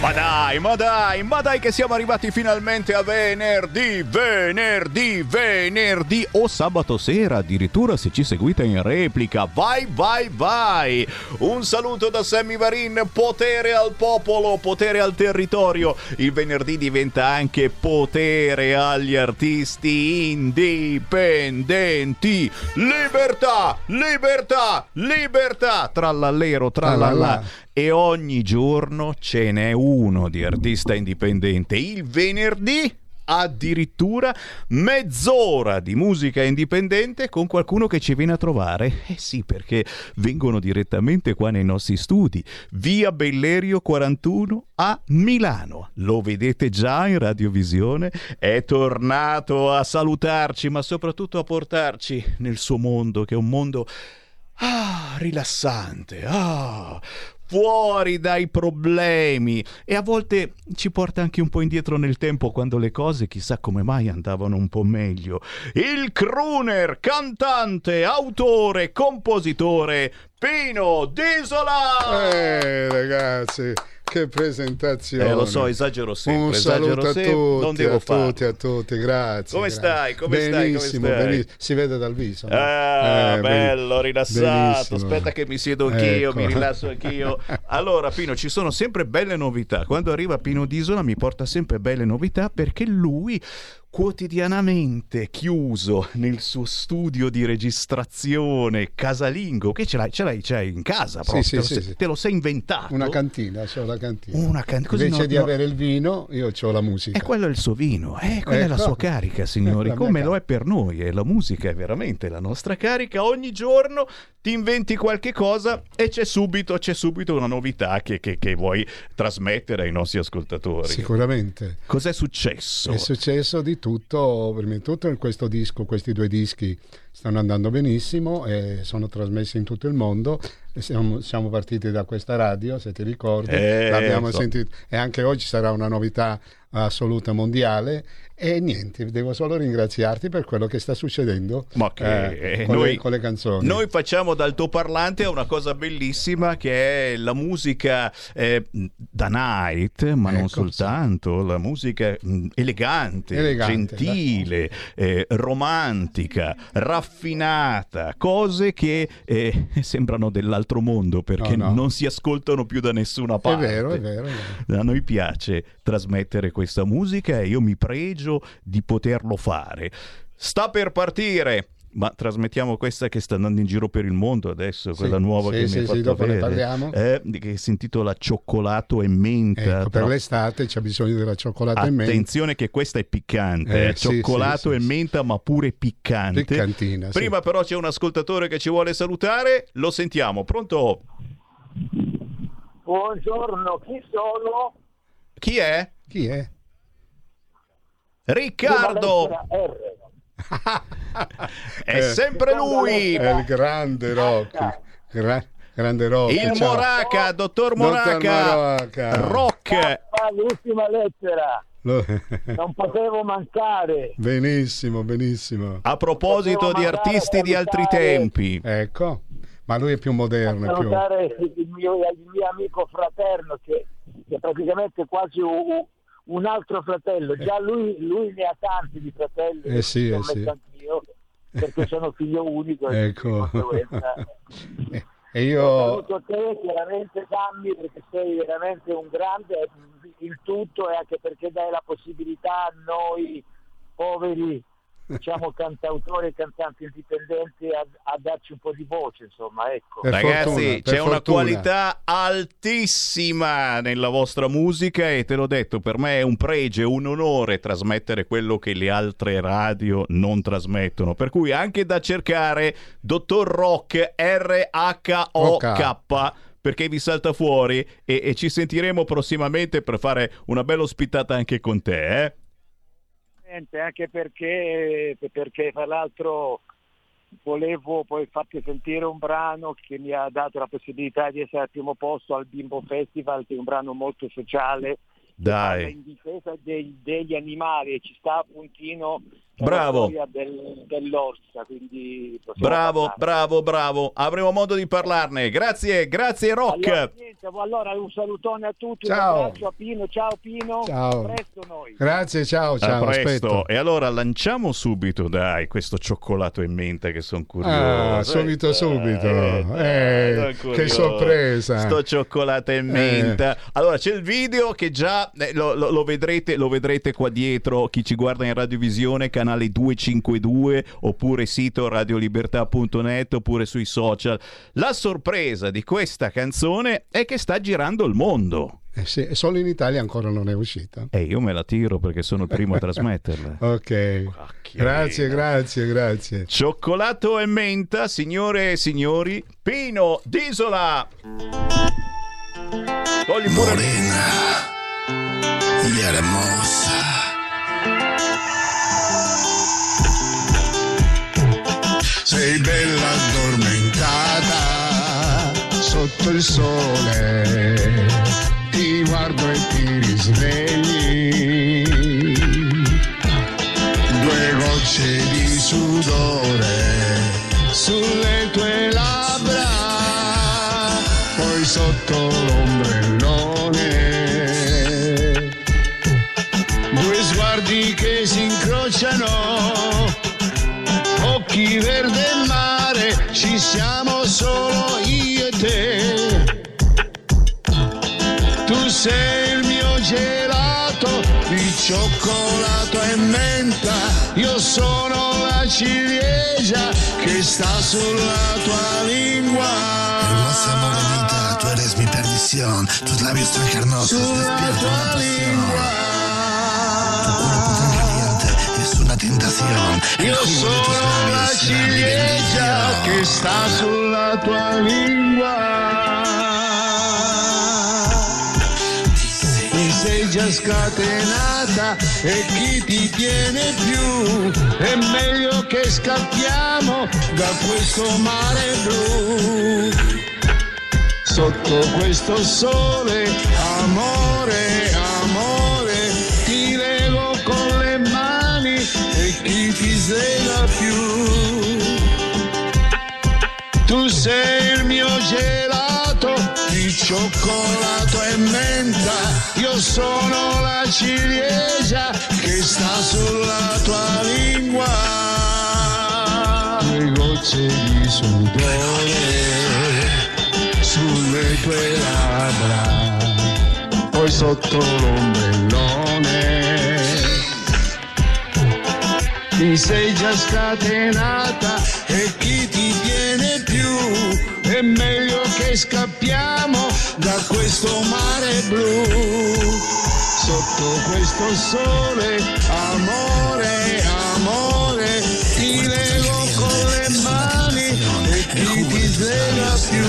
Ma dai, ma dai, ma dai che siamo arrivati finalmente a venerdì, venerdì, venerdì o sabato sera addirittura se ci seguite in replica. Vai, vai, vai! Un saluto da Sammy Varin, potere al popolo, potere al territorio. Il venerdì diventa anche potere agli artisti indipendenti. Libertà, libertà, libertà! Trallallero, trallallà. E ogni giorno ce n'è uno di artista indipendente. Il venerdì addirittura mezz'ora di musica indipendente con qualcuno che ci viene a trovare. Eh sì, perché vengono direttamente qua nei nostri studi, via Bellerio 41 a Milano. Lo vedete già in radiovisione? È tornato a salutarci, ma soprattutto a portarci nel suo mondo, che è un mondo Ah, rilassante. Ah, fuori dai problemi. E a volte ci porta anche un po' indietro nel tempo quando le cose chissà come mai andavano un po' meglio. Il crooner, cantante, autore, compositore Pino Disola. Eh, ragazzi, che presentazione. Eh, lo so, esagero sempre, Un esagero saluto a sempre, tutti, non devo a farlo. tutti, a tutti, grazie. Come grazie. stai? Come stai? Come benissimo, stai? benissimo. Si vede dal viso. Ah, Eh, bello, rilassato. benissimo. Aspetta che mi siedo anch'io, Ecco. mi rilasso anch'io. Allora, Pino, ci sono sempre belle novità. Quando arriva Pino Disola mi porta sempre belle novità perché lui quotidianamente chiuso nel suo studio di registrazione casalingo, che ce l'hai, ce l'hai, ce l'hai in casa proprio, sì, te, lo sì, sei, sì. te lo sei inventato. Una cantina, c'ho la cantina. Una can- Invece no- di no- avere il vino, io ho la musica. E quello è il suo vino, eh, quella è la Ecco. sua carica, signori, come lo è per noi. E la musica è veramente la nostra carica. Ogni giorno ti inventi qualche cosa e c'è subito, c'è subito una novità che, che- che vuoi trasmettere ai nostri ascoltatori. Sicuramente. Cos'è successo? È successo di tutto, prima di tutto in questo disco, questi due dischi stanno andando benissimo e sono trasmessi in tutto il mondo. Siamo, siamo partiti da questa radio, se ti ricordi, Eh, l'abbiamo so. sentito e anche oggi sarà una novità assoluta mondiale e niente, devo solo ringraziarti per quello che sta succedendo Ma che eh, con, noi, le, con le canzoni. noi facciamo d'altoparlante una cosa bellissima che è la musica eh, da night, ma non Ecco, soltanto, la musica mh, elegante, Elegante, gentile, eh, romantica, raffinata, cose che eh, sembrano dell'altro mondo perché No, no. non si ascoltano più da nessuna è parte. vero, è vero, è vero. A noi piace trasmettere questa musica e io mi pregio di poterlo fare. Sta per partire. Ma trasmettiamo questa che sta andando in giro per il mondo adesso, Sì, quella nuova sì, che mi sì, hai sì, fatto dopo ne vedere, parliamo. eh, che si intitola Cioccolato e menta. Ecco, per Tra- l'estate c'è bisogno della cioccolata in mente. Attenzione che questa è piccante, Eh, eh, sì, cioccolato sì, e sì, menta ma pure piccante. Piccantina, sì. Prima però c'è un ascoltatore che ci vuole salutare, lo sentiamo. Pronto? Buongiorno, chi sono? Chi è? Chi è? Riccardo! Lettera. È Eh, sempre lui! È il grande Rocky. Gra- grande Rocky. Il ciao. Moraca, dottor Dottor Moraca, Moraca. Rock. Ah, l'ultima lettera, Lo- non potevo mancare. benissimo, benissimo. A proposito Potevo di artisti di altri tempi, Ecco, ma lui è più moderno. Più... Salutare il mio, il mio amico fraterno che, che è praticamente quasi un, un altro fratello. Già lui, lui ne ha tanti di fratelli. Eh sì, eh sì. anch'io, perché sono figlio unico. Ecco. di conseguenza- E- E io... Saluto te, chiaramente Sammy, perché sei veramente un grande, il tutto e anche perché dai la possibilità a noi poveri diciamo cantautori e cantanti indipendenti a, a darci un po' di voce, insomma, ecco. Per Ragazzi, fortuna, c'è una fortuna. qualità altissima nella vostra musica e te l'ho detto, per me è un pregio, è un onore trasmettere quello che le altre radio non trasmettono. Per cui anche da cercare Dottor Rock R-H-O-K perché vi salta fuori e, e ci sentiremo prossimamente per fare una bella ospitata anche con te, eh? Niente, anche perché, perché tra l'altro volevo poi farti sentire un brano che mi ha dato la possibilità di essere al primo posto al Bimbo Festival, che è un brano molto sociale, Dai. in difesa dei- degli animali e ci sta a puntino Bravo. del- dell'orsa, Bravo, parlarne. bravo, bravo. Avremo modo di parlarne. Grazie, grazie Rock. Allora, niente, allora un salutone a tutti, Ciao. un abbraccio a Pino, ciao Pino, Ciao. a presto noi. Grazie, ciao, A ciao, presto. aspetto. E allora lanciamo subito, dai, questo cioccolato in mente che sono curioso. Ah, subito, Eh, subito. eh, Eh, che sorpresa. Sto cioccolato in mente. Allora, c'è il video che già eh, lo, lo- lo vedrete, lo vedrete qua dietro. Chi ci guarda in radiovisione, canale 252 oppure sito radiolibertà.net oppure sui social. La sorpresa di questa canzone è che sta girando il mondo. Eh sì, solo in Italia ancora non è uscita. E io me la tiro perché sono il primo a trasmetterla. Ok, grazie, grazie, grazie. Cioccolato e menta, signore e signori, Pino d'Isola. Togli pure Morena y hermosa. Sei bella addormentata sotto il sole, ti guardo e ti risvegli. Due gocce di sudore sulle tue labbra, verde mare, ci siamo solo io e te. Tu sei il mio gelato di cioccolato e menta, io sono la ciliegia che sta sulla tua lingua. Morenita, tú eres mi perdición. Tus labios tan carnosos despiertan una pasión. lingua. Tu cuerpo tan tentación. Tus sono la ciliegia che sta sulla tua lingua. Mi sei già scatenata e chi ti tiene più? È meglio che scappiamo da questo mare blu. Sotto questo sole, amore, amore, e chi ti svela più. Tu sei il mio gelato di cioccolato e menta, io sono la ciliegia che sta sulla tua lingua. Due gocce di sudore sulle tue labbra, poi sotto l'ombrellone. Mi sei già scatenata e chi ti tiene più? È meglio che scappiamo da questo mare blu. Sotto questo sole, amore, amore, ti leggo con le mani e chi ti sveglia più.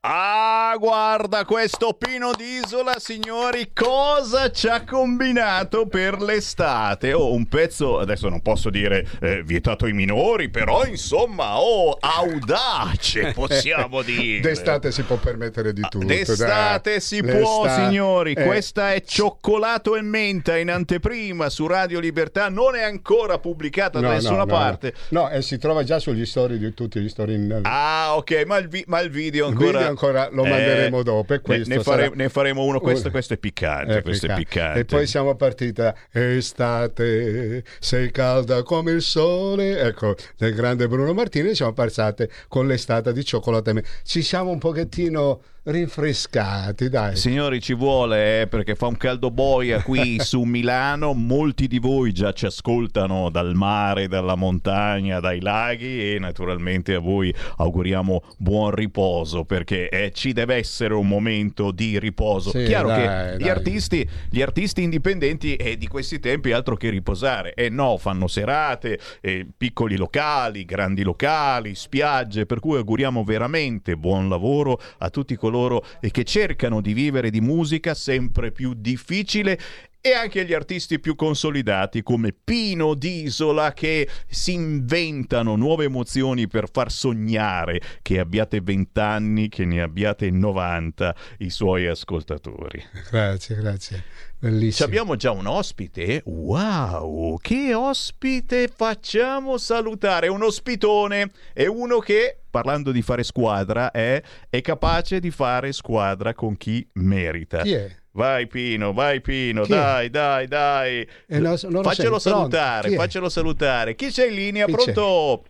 Ah, guarda questo Pino d'Isola, signori, cosa ci ha combinato per l'estate? Oh, un pezzo, adesso non posso dire eh, vietato ai minori, però insomma, oh, audace, possiamo dire. D'estate si può permettere di tutto. D'estate dai. si può, L'estate- signori. eh, Questa è Cioccolato e Menta in anteprima su Radio Libertà. Non è ancora pubblicata da no, nessuna no, no, parte. No, e si trova già sugli story di tutti gli story in Ah, ok, ma il, vi- ma il video Il ancora. video ancora lo manderemo dopo, e ne- questo ne, fare- sarà- ne faremo uno. Questo, questo è piccante. Eh, questo è piccante. E poi siamo partita estate, sei calda come il sole. Ecco, del grande Bruno Martini siamo passate con l'estate di cioccolata. Ci siamo un pochettino rinfrescati, dai. Signori, ci vuole eh, perché fa un caldo boia qui su Milano. Molti di voi già ci ascoltano dal mare, dalla montagna, dai laghi e naturalmente a voi auguriamo buon riposo perché eh, ci deve essere un momento di riposo. Sì, Chiaro dai, che gli artisti, gli artisti indipendenti eh, di questi tempi altro che riposare. E no, fanno serate, eh, piccoli locali, grandi locali, spiagge, per cui auguriamo veramente buon lavoro a tutti coloro eh, che cercano di vivere di musica sempre più difficile e anche agli artisti più consolidati come Pino d'Isola che si inventano nuove emozioni per far sognare che abbiate 20 anni, che ne abbiate 90 i suoi ascoltatori. Grazie, grazie. Ci Bellissimo. abbiamo già un ospite? Wow, che ospite facciamo salutare? Un ospitone è uno che, parlando di fare squadra, è, è capace di fare squadra con chi merita. Chi è? Vai Pino, vai Pino, Chi è? dai, dai, dai. Eh, no, faccelo sei, pronto? salutare, Chi è? faccelo salutare. Chi c'è in linea? Chi c'è? Pronto?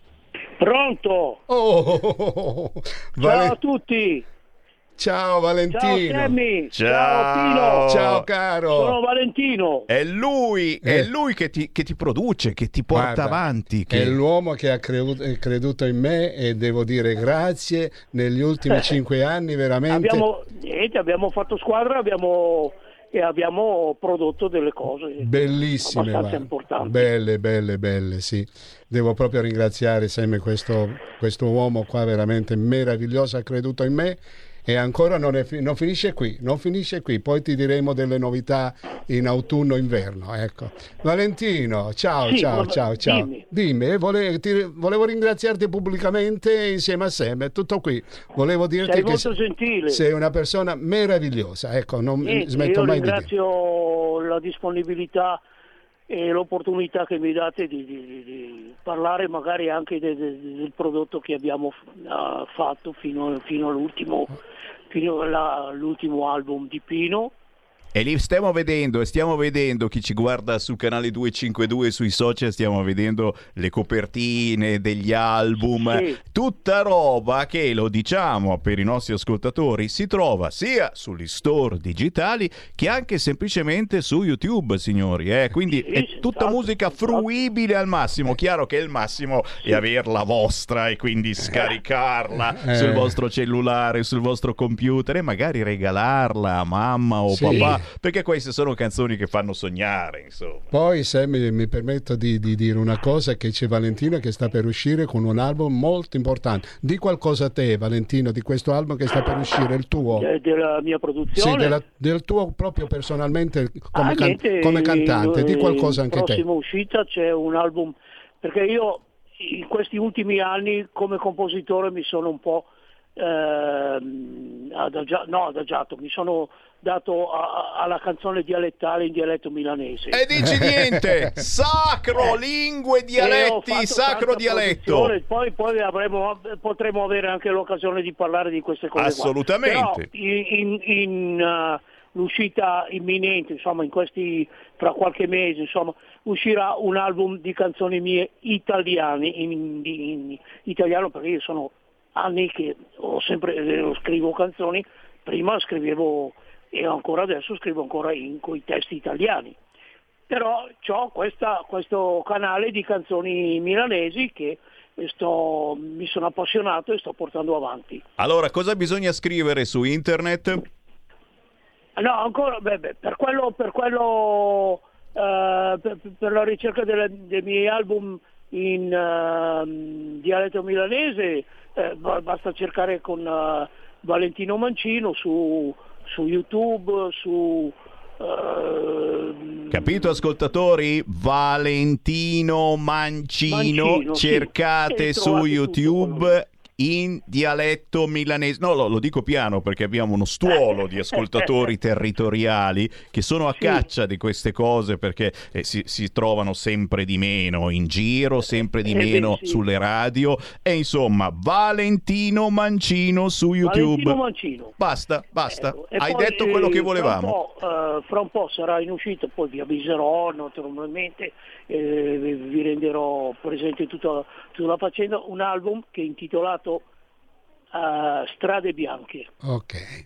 Pronto? Oh, Ciao Vale- a tutti! Ciao Ciao Valentino. Sammy! Ciao. Pino! Ciao caro. Sono Valentino! È lui, è Eh. lui che ti, che ti produce, che ti porta Guarda, avanti. Che... È l'uomo che ha creduto, creduto in me e devo dire grazie negli ultimi cinque anni veramente. Abbiamo, niente, abbiamo fatto squadra abbiamo, e abbiamo prodotto delle cose Bellissime, abbastanza guarda. importanti. belle, belle, belle, sì. Devo proprio ringraziare sempre questo, questo uomo qua veramente meraviglioso, ha creduto in me e ancora non, fi- non finisce qui, non finisce qui, poi ti diremo delle novità in autunno-inverno, ecco. Valentino, ciao, Sì, ciao, ciao, ciao. dimmi. Dimmi, eh, vole- ti- volevo ringraziarti pubblicamente insieme a Sam, è tutto qui. Volevo dirti Sei che molto se- gentile. sei una persona meravigliosa, ecco, non Niente, smetto mai di dire. ringrazio la disponibilità e l'opportunità che mi date di, di- di- parlare magari anche de- de- del prodotto che abbiamo ah, fatto fino, fino all'ultimo, fino all'ultimo album di Pino. E li stiamo vedendo, e stiamo vedendo chi ci guarda sul canale 252 sui social, stiamo vedendo le copertine degli album, Sì. tutta roba che, lo diciamo per i nostri ascoltatori, si trova sia sugli store digitali che anche semplicemente su YouTube, signori. eh. Quindi Sì, è tutta esatto, musica esatto. fruibile al massimo. Chiaro che il massimo è averla vostra e quindi scaricarla Eh. sul vostro cellulare, sul vostro computer e magari regalarla a mamma o papà, perché queste sono canzoni che fanno sognare, insomma. Poi se mi, mi permetto di, di dire una cosa che c'è Valentino che sta per uscire con un album molto importante. Di qualcosa a te Valentino di questo album che sta per uscire, il tuo. de- della mia produzione. Sì, della- del tuo proprio personalmente come, Ah, can- niente, come cantante, di eh, qualcosa anche te. prossima uscita c'è un album, perché io in questi ultimi anni come compositore mi sono un po' ehm, adagia- no, adagiato, mi sono dato a- alla canzone dialettale in dialetto milanese. E dici niente, sacro, lingue, E ho dialetti, sacro dialetto. Poi, poi avremo- potremo avere anche l'occasione di parlare di queste cose. Assolutamente. Però in, in- in, uh, l'uscita imminente, insomma, in questi fra qualche mese, insomma, uscirà un album di canzoni mie italiane, in, in- in italiano perché io sono anni che ho sempre eh, scrivo canzoni, prima scrivevo e ancora adesso scrivo ancora in coi testi italiani però ho questo canale di canzoni milanesi che sto- mi sono appassionato e sto portando avanti. Allora, cosa bisogna scrivere su internet? No, ancora, beh, beh, per quello, per, quello eh, per, per la ricerca delle- dei miei album in ehm, dialetto milanese, eh, ba- basta cercare con eh, Valentino Mancino su, su YouTube, su... ehm, Capito ascoltatori? Valentino Mancino, Mancino, sì. cercate E su YouTube in dialetto milanese. No, lo, lo dico piano perché abbiamo uno stuolo di ascoltatori territoriali che sono a Sì. caccia di queste cose perché eh, si, si trovano sempre di meno in giro, sempre di Eh, beh, meno sì. sulle radio e insomma Valentino Mancino su YouTube. Valentino Mancino. Basta, basta. Ecco, e Hai poi, detto quello che eh, volevamo. Fra un, po', eh, fra un po' sarà in uscita, poi vi avviserò naturalmente, eh, vi vi renderò presente tutta, tutta la faccenda, un album che è intitolato a Strade Bianche. Ok.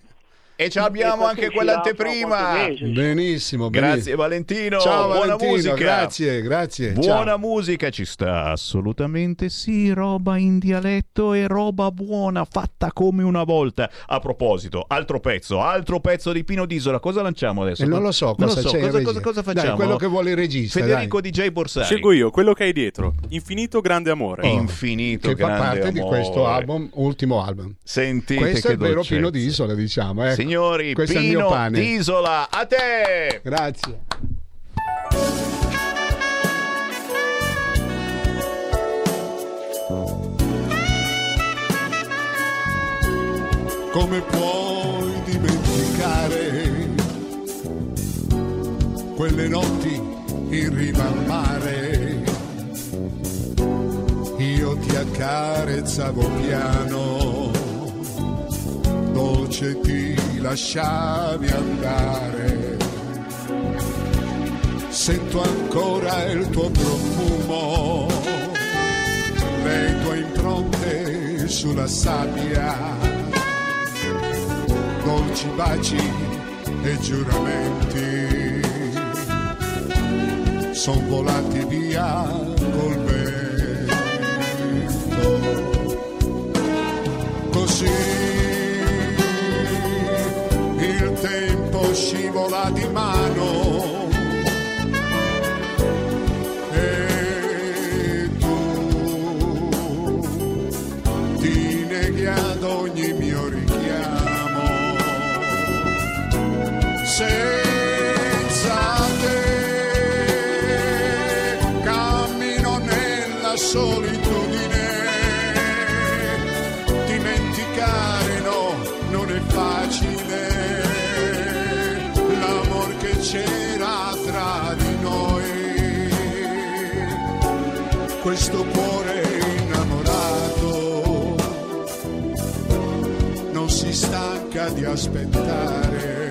E ci abbiamo anche uscirà quell'anteprima. mese. Benissimo, Grazie benissimo. Valentino. Ciao Buona Valentino, musica. grazie, grazie. Buona ciao. musica ci sta, assolutamente sì, roba in dialetto e roba buona, fatta come una volta. A proposito, altro pezzo, altro pezzo di Pino D'Isola, cosa lanciamo adesso? E non lo so Non cosa lo so, cosa, cosa- cosa Dai, facciamo? quello che vuole il regista, Federico DJ Borsari. Scelgo io, quello che hai dietro. Infinito grande amore. Oh. Infinito che fa grande parte di amore. questo album, ultimo album. Sentite Questo che è il vero. Pino d'Isola, diciamo. ecco. Signori, questo è il mio Pino pane. d'Isola, a te! Grazie. Come puoi dimenticare quelle notti in riva al mare? Io ti accarezzavo piano, dolce ti lasciavi andare. Sento ancora il tuo profumo, le tue impronte sulla sabbia dolci baci e giuramenti son volati via col vento così tempo scivola di mano. E tu ti neghi ad ogni mio richiamo. Senza te cammino nella solitudine questo cuore innamorato. Non si stanca di aspettare,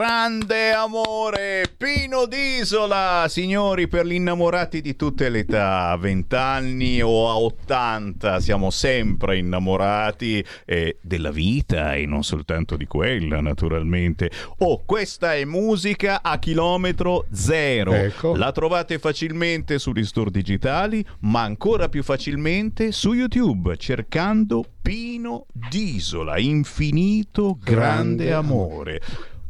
grande amore, Pino d'Isola, signori, per gli innamorati di tutte le età, a 20 anni o a 80, siamo sempre innamorati eh, della vita e non soltanto di quella, naturalmente. Oh, questa è musica a chilometro zero. Ecco. La trovate facilmente sugli store digitali, ma ancora più facilmente su YouTube, cercando Pino d'Isola, infinito grande, Grande amore.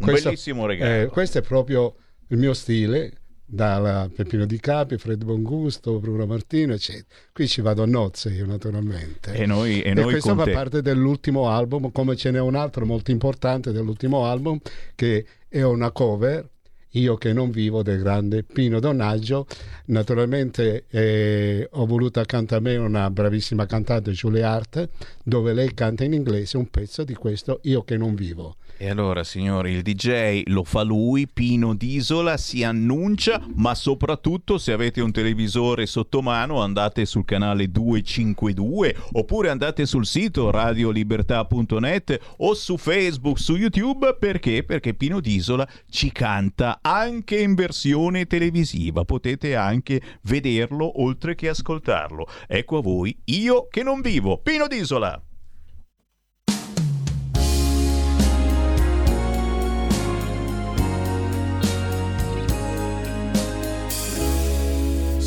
Un Questo- bellissimo regalo. eh, questo è proprio il mio stile. da Peppino Di Capi, Fred Bongusto, Bruno Martino, eccetera. Qui ci vado a nozze io naturalmente. E noi, e E noi questo con fa te. parte dell'ultimo album, come ce n'è un altro molto importante dell'ultimo album, che è una cover, Io che non vivo, del grande Pino Donaggio. Naturalmente eh, ho voluto accanto a me una bravissima cantante, Julie Hart, dove lei canta in inglese un pezzo di questo Io che non vivo. E allora, signori, il DJ lo fa lui, Pino D'Isola, si annuncia, ma soprattutto se avete un televisore sotto mano andate sul canale 252 oppure andate sul sito radiolibertà.net o su Facebook, su YouTube, perché? Perché Pino D'Isola ci canta anche in versione televisiva, potete anche vederlo oltre che ascoltarlo. Ecco a voi, io che non vivo, Pino D'Isola.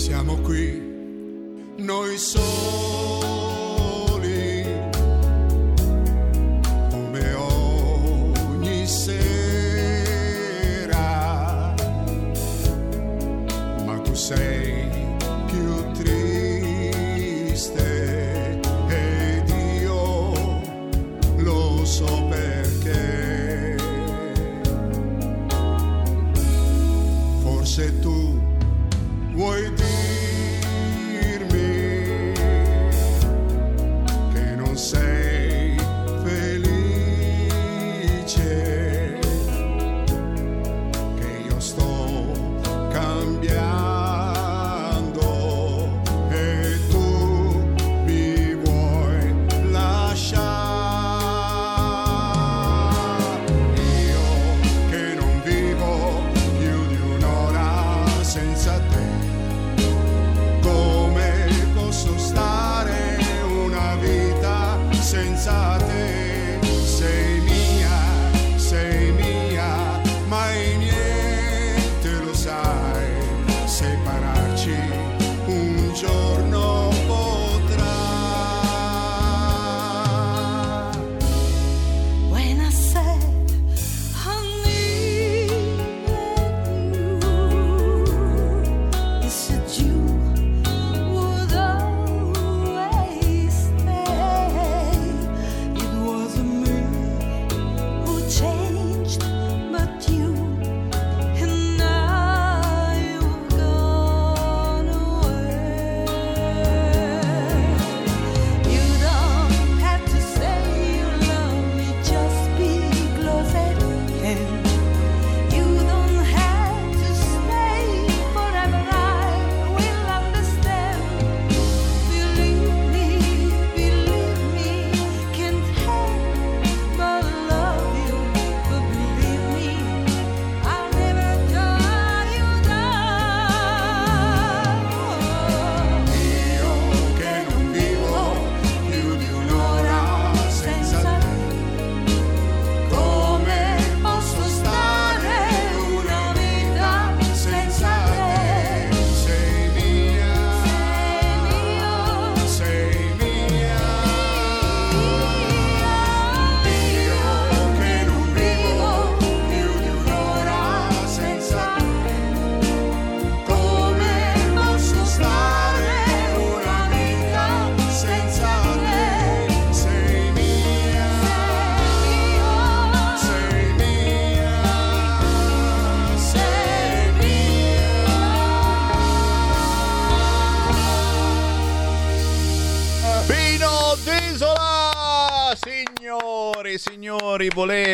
Siamo qui, noi soli, come ogni sera, ma tu sei più triste ed io lo so perché. Forse tu vuoi dirmi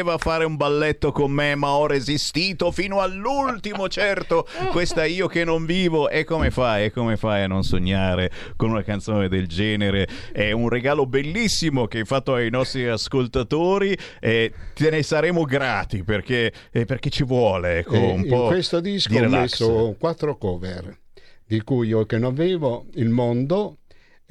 voleva fare un balletto con me, ma ho resistito fino all'ultimo, certo. Questa io che non vivo. E come fai? E come fai a non sognare con una canzone del genere? È un regalo bellissimo che hai fatto ai nostri ascoltatori e te ne saremo grati perché, eh, perché ci vuole ecco, E un in po' questo disco di ho messo quattro cover, di cui io che non vivo, Il mondo,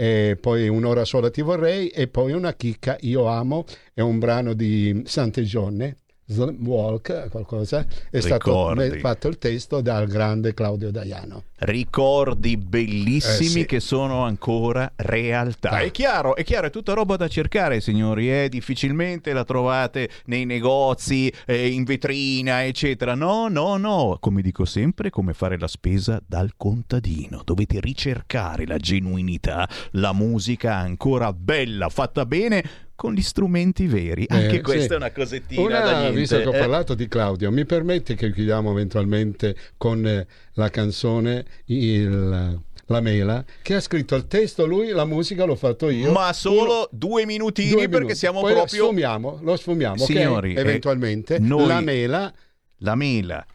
e poi Un'ora sola ti vorrei, e poi una chicca, Io amo, è un brano di Sante Gionne, Walk, qualcosa, è stato Ricordi. me- fatto il testo dal grande Claudio Daiano. Ricordi bellissimi Eh, sì. che sono ancora realtà. Ah. È chiaro, è chiaro, è tutta roba da cercare, signori. Eh? Difficilmente la trovate nei negozi, eh, in vetrina, eccetera. No, no, no. Come dico sempre, come fare la spesa dal contadino. Dovete ricercare la genuinità, la musica ancora bella, fatta bene. Con gli strumenti veri, anche Eh, questa sì. è una cosettina Una- visto che ho eh. parlato di Claudio, mi permetti che chiudiamo eventualmente con eh, la canzone il- La Mela, che ha scritto il testo lui, la musica l'ho fatto io. Ma solo Uno- due minutini due perché minuti. siamo Poi proprio... Lo sfumiamo, lo sfumiamo? Signori, eh, eventualmente. noi- La Mela, la mela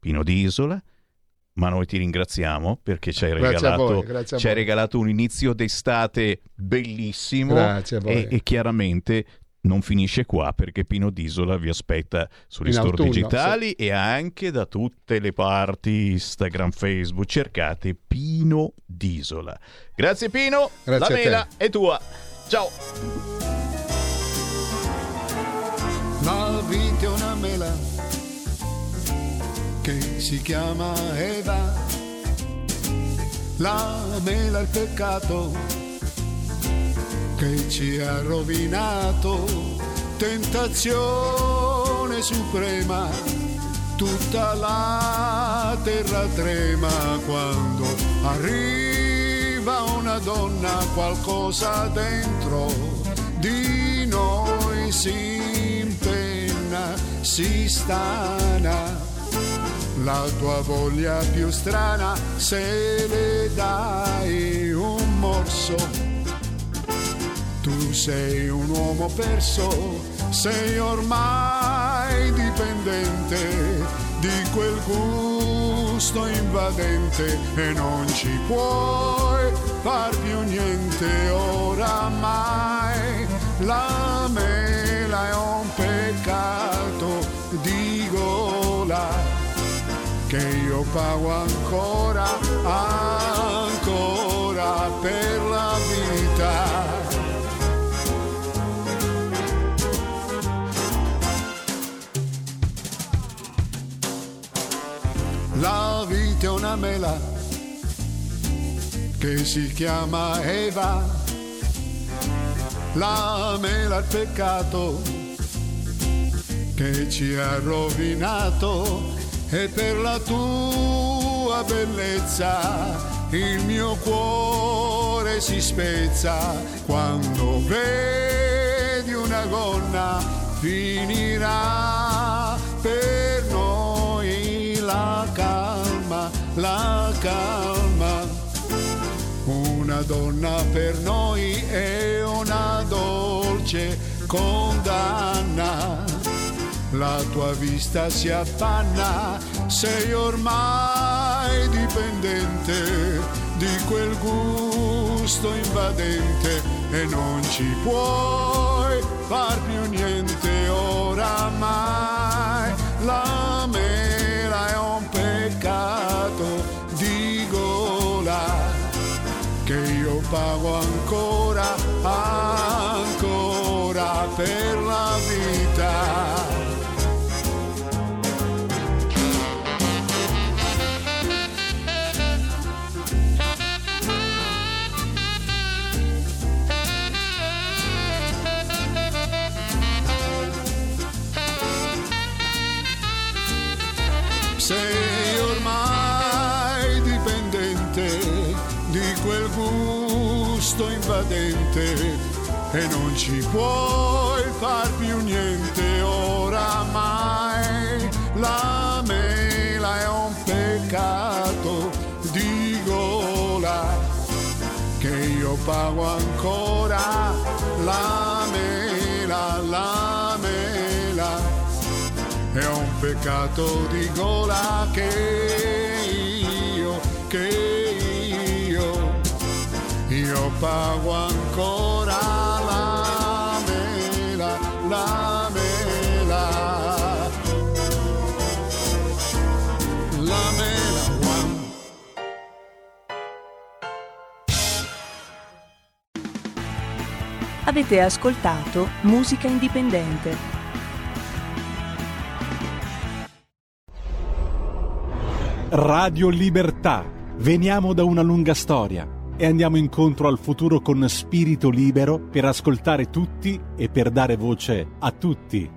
Pino d'Isola, ma noi ti ringraziamo perché ci hai regalato, voi, ci hai regalato un inizio d'estate bellissimo Grazie a voi. e, e chiaramente non finisce qua perché Pino d'Isola vi aspetta sugli In store autunno, digitali e anche da tutte le parti Instagram, Facebook. Cercate Pino d'Isola. Grazie Pino, Grazie la mela è tua. Ciao. La vita è una mela che si chiama Eva. La mela è il peccato che ci ha rovinato. Tentazione suprema, tutta la terra trema quando arriva una donna, qualcosa dentro di noi si impenna, si stana. La tua voglia più strana, se le dai un morso, tu sei un uomo perso, sei ormai dipendente di quel gusto invadente e non ci puoi far più niente oramai. La mela è che io pago ancora, ancora per la vita. La vita è una mela che si chiama Eva. La mela è peccato che ci ha rovinato e per la tua bellezza il mio cuore si spezza quando vedi una gonna finirà per noi la calma, la calma. Una donna per noi è una dolce condanna. La tua vista si affanna, sei ormai dipendente di quel gusto invadente e non ci puoi far più niente oramai. La mela è un peccato di gola che io pago ancora, ancora per invadente e non ci puoi far più niente oramai. La mela è un peccato di gola che io pago ancora. La mela, la mela è un peccato di gola che io, che io, io pago ancora la mela, la mela. La mela one. Avete ascoltato Musica Indipendente. Radio Libertà. Veniamo da una lunga storia e andiamo incontro al futuro con spirito libero per ascoltare tutti e per dare voce a tutti.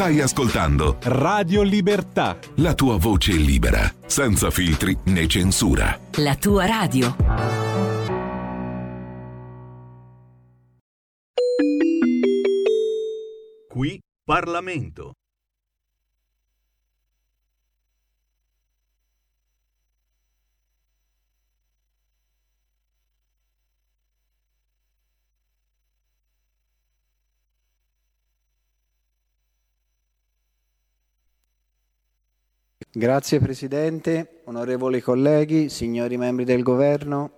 Stai ascoltando Radio Libertà. la tua voce libera, senza filtri né censura. La tua radio. Qui Parlamento. Grazie Presidente, onorevoli colleghi, signori membri del Governo.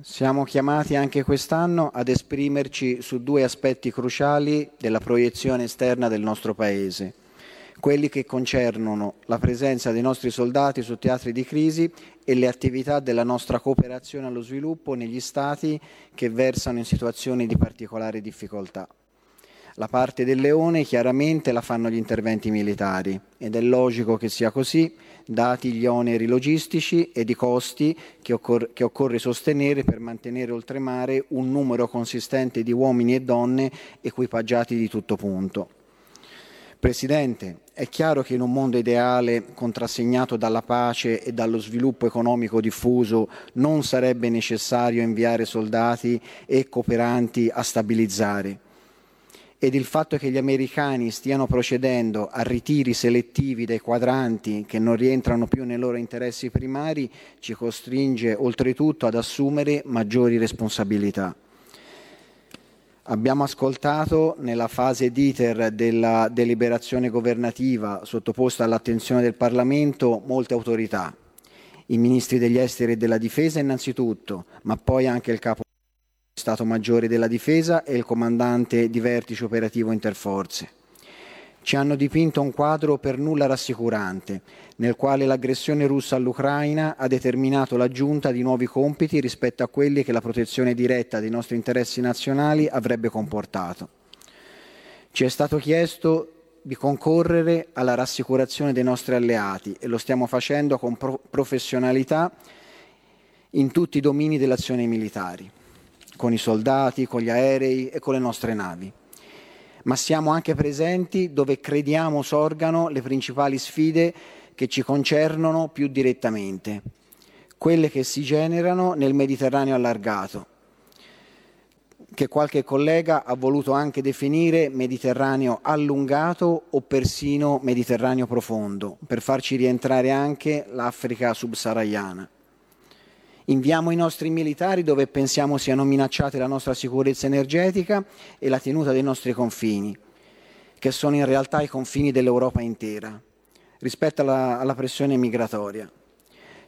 Siamo chiamati anche quest'anno ad esprimerci su due aspetti cruciali della proiezione esterna del nostro Paese, quelli che concernono la presenza dei nostri soldati su teatri di crisi e le attività della nostra cooperazione allo sviluppo negli Stati che versano in situazioni di particolare difficoltà. La parte del leone chiaramente la fanno gli interventi militari ed è logico che sia così, dati gli oneri logistici ed i costi che, occor- che occorre sostenere per mantenere oltremare un numero consistente di uomini e donne equipaggiati di tutto punto. Presidente, è chiaro che in un mondo ideale contrassegnato dalla pace e dallo sviluppo economico diffuso non sarebbe necessario inviare soldati e cooperanti a stabilizzare ed il fatto che gli americani stiano procedendo a ritiri selettivi dai quadranti che non rientrano più nei loro interessi primari ci costringe oltretutto ad assumere maggiori responsabilità. Abbiamo ascoltato nella fase d'iter della deliberazione governativa sottoposta all'attenzione del Parlamento molte autorità, i ministri degli esteri e della difesa innanzitutto, ma poi anche il capo Stato Maggiore della Difesa e il comandante di vertice operativo interforze. Ci hanno dipinto un quadro per nulla rassicurante, nel quale l'aggressione russa all'Ucraina ha determinato l'aggiunta di nuovi compiti rispetto a quelli che la protezione diretta dei nostri interessi nazionali avrebbe comportato. Ci è stato chiesto di concorrere alla rassicurazione dei nostri alleati e lo stiamo facendo con pro- professionalità in tutti i domini delle azioni militari con i soldati, con gli aerei e con le nostre navi. Ma siamo anche presenti dove crediamo sorgano le principali sfide che ci concernono più direttamente, quelle che si generano nel Mediterraneo allargato, che qualche collega ha voluto anche definire Mediterraneo allungato o persino Mediterraneo profondo, per farci rientrare anche l'Africa subsahariana. Inviamo i nostri militari dove pensiamo siano minacciate la nostra sicurezza energetica e la tenuta dei nostri confini, che sono in realtà i confini dell'Europa intera, rispetto alla, alla pressione migratoria.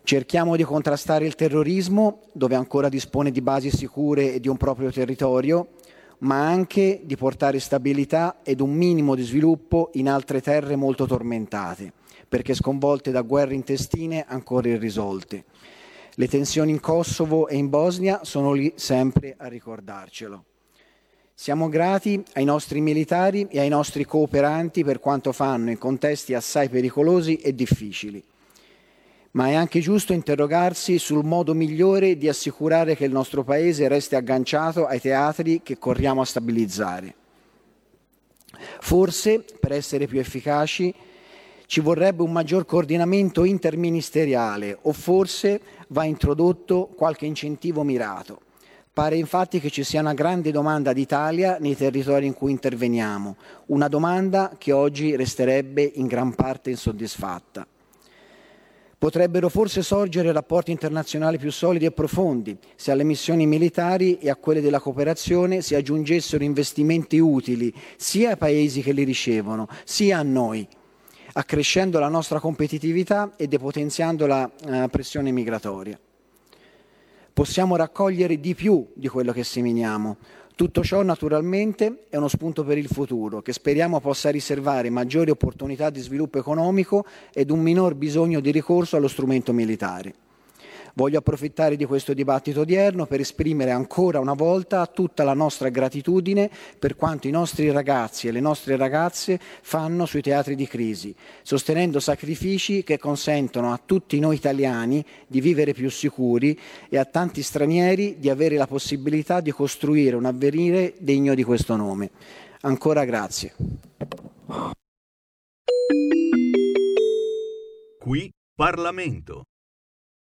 Cerchiamo di contrastare il terrorismo dove ancora dispone di basi sicure e di un proprio territorio, ma anche di portare stabilità ed un minimo di sviluppo in altre terre molto tormentate, perché sconvolte da guerre intestine ancora irrisolte. Le tensioni in Kosovo e in Bosnia sono lì sempre a ricordarcelo. Siamo grati ai nostri militari e ai nostri cooperanti per quanto fanno in contesti assai pericolosi e difficili. Ma è anche giusto interrogarsi sul modo migliore di assicurare che il nostro Paese resti agganciato ai teatri che corriamo a stabilizzare. Forse, per essere più efficaci, ci vorrebbe un maggior coordinamento interministeriale o forse va introdotto qualche incentivo mirato. Pare infatti che ci sia una grande domanda d'Italia nei territori in cui interveniamo, una domanda che oggi resterebbe in gran parte insoddisfatta. Potrebbero forse sorgere rapporti internazionali più solidi e profondi se alle missioni militari e a quelle della cooperazione si aggiungessero investimenti utili sia ai paesi che li ricevono, sia a noi, accrescendo la nostra competitività e depotenziando la eh, pressione migratoria. Possiamo raccogliere di più di quello che seminiamo. Tutto ciò naturalmente è uno spunto per il futuro che speriamo possa riservare maggiori opportunità di sviluppo economico ed un minor bisogno di ricorso allo strumento militare. Voglio approfittare di questo dibattito odierno per esprimere ancora una volta tutta la nostra gratitudine per quanto i nostri ragazzi e le nostre ragazze fanno sui teatri di crisi, sostenendo sacrifici che consentono a tutti noi italiani di vivere più sicuri e a tanti stranieri di avere la possibilità di costruire un avvenire degno di questo nome. Ancora grazie. Qui Parlamento.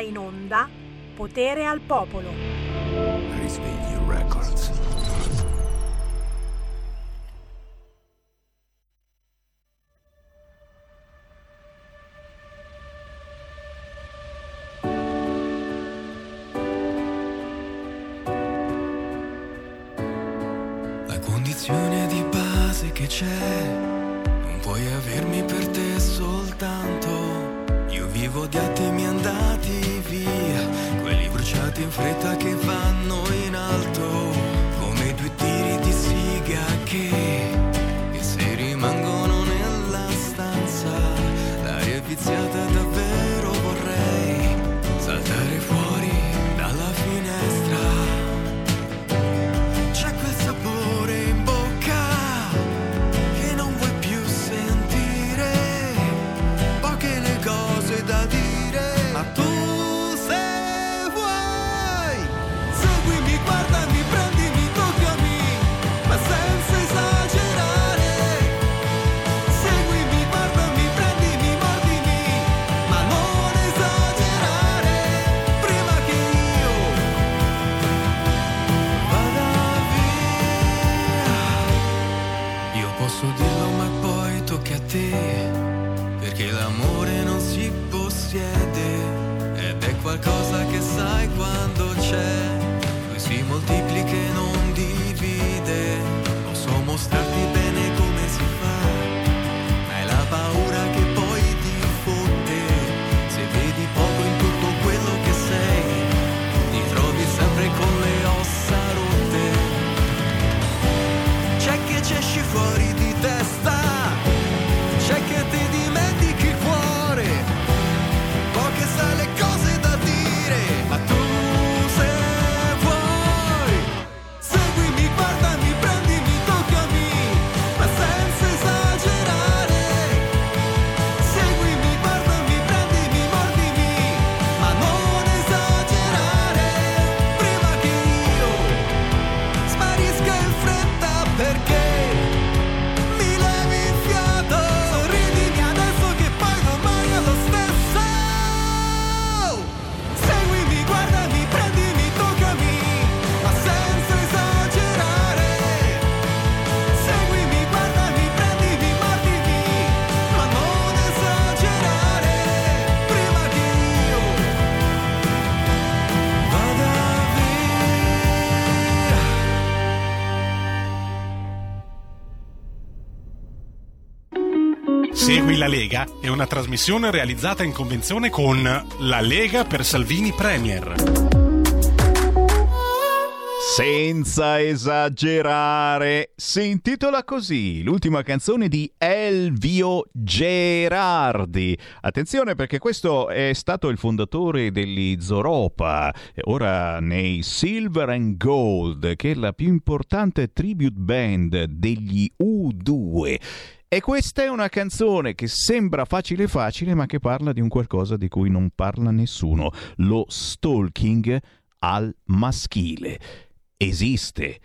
In onda Potere al Popolo. Risveglio la Lega è una trasmissione realizzata in convenzione con La Lega per Salvini Premier. Senza esagerare, si intitola così l'ultima canzone di Elvio Gerardi. Attenzione perché questo è stato il fondatore degli Zoropa, ora nei Silver and Gold, che è la più importante tribute band degli U2. E questa è una canzone che sembra facile facile, ma che parla di un qualcosa di cui non parla nessuno, lo stalking al maschile. Esiste.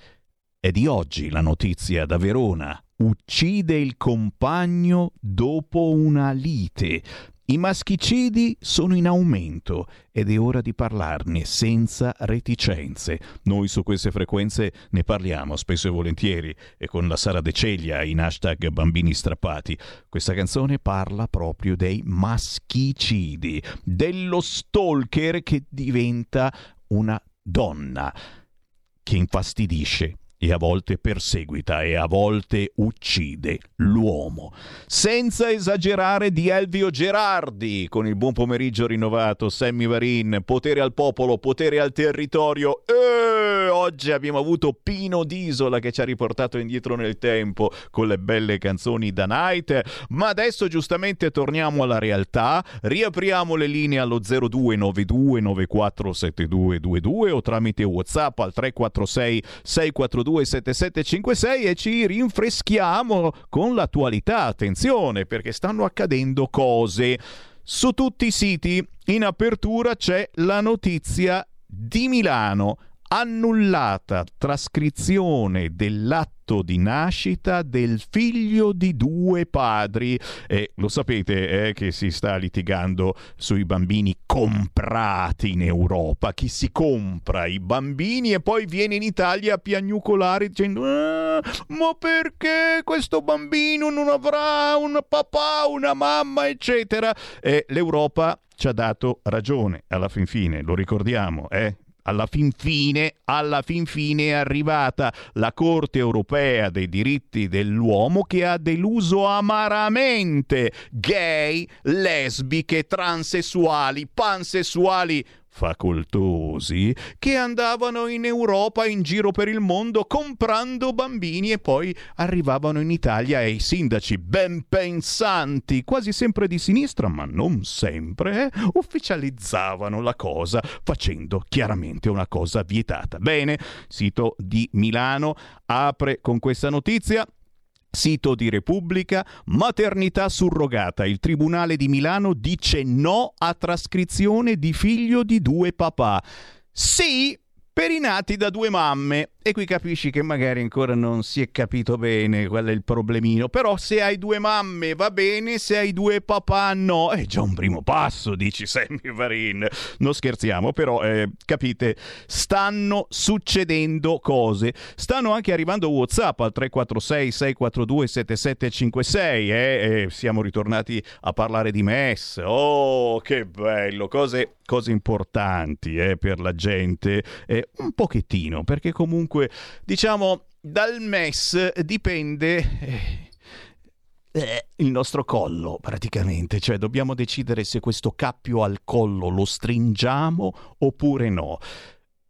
È di oggi la notizia da Verona. Uccide il compagno dopo una lite. I maschicidi sono in aumento ed è ora di parlarne senza reticenze. Noi su queste frequenze ne parliamo spesso e volentieri e con la Sara De Ceglia in hashtag bambini strappati. Questa canzone parla proprio dei maschicidi, dello stalker che diventa una donna che infastidisce e a volte perseguita e a volte uccide l'uomo. Senza esagerare di Elvio Gerardi, con il buon pomeriggio rinnovato, Sammy Varin, potere al popolo, potere al territorio. E oggi abbiamo avuto Pino Disola che ci ha riportato indietro nel tempo con le belle canzoni da Night, ma adesso giustamente torniamo alla realtà, riapriamo le linee allo 0292 947222 o tramite WhatsApp al 346 642 7756 e ci rinfreschiamo con l'attualità. Attenzione, perché stanno accadendo cose. Su tutti i siti in apertura c'è la notizia di Milano annullata trascrizione dell'atto di nascita del figlio di due padri. E lo sapete eh, che si sta litigando sui bambini comprati in Europa. Chi si compra i bambini e poi viene in Italia a piagnucolare dicendo "Ah, ma perché questo bambino non avrà un papà, una mamma, eccetera. E l'Europa ci ha dato ragione alla fin fine, lo ricordiamo, eh? Alla fin fine, alla fin fine è arrivata la Corte europea dei diritti dell'uomo che ha deluso amaramente gay, lesbiche, transessuali, pansessuali facoltosi che andavano in Europa in giro per il mondo comprando bambini e poi arrivavano in Italia e i sindaci ben pensanti, quasi sempre di sinistra, ma non sempre, eh, ufficializzavano la cosa facendo chiaramente una cosa vietata. Bene, sito di Milano apre con questa notizia. Sito di Repubblica, maternità surrogata. Il Tribunale di Milano dice no a trascrizione di figlio di due papà. Sì per i nati da due mamme. E qui capisci che magari ancora non si è capito bene qual è il problemino. Però se hai due mamme va bene, se hai due papà no. È già un primo passo, dici Sammy Varin. Non scherziamo, però eh, capite, stanno succedendo cose. Stanno anche arrivando WhatsApp al 346 642 7756. Eh? Eh, siamo ritornati a parlare di MES. Oh, che bello! Cose, cose importanti eh, per la gente. Eh, un pochettino, perché comunque diciamo dal MES dipende eh, eh, il nostro collo praticamente, cioè dobbiamo decidere se questo cappio al collo lo stringiamo oppure no.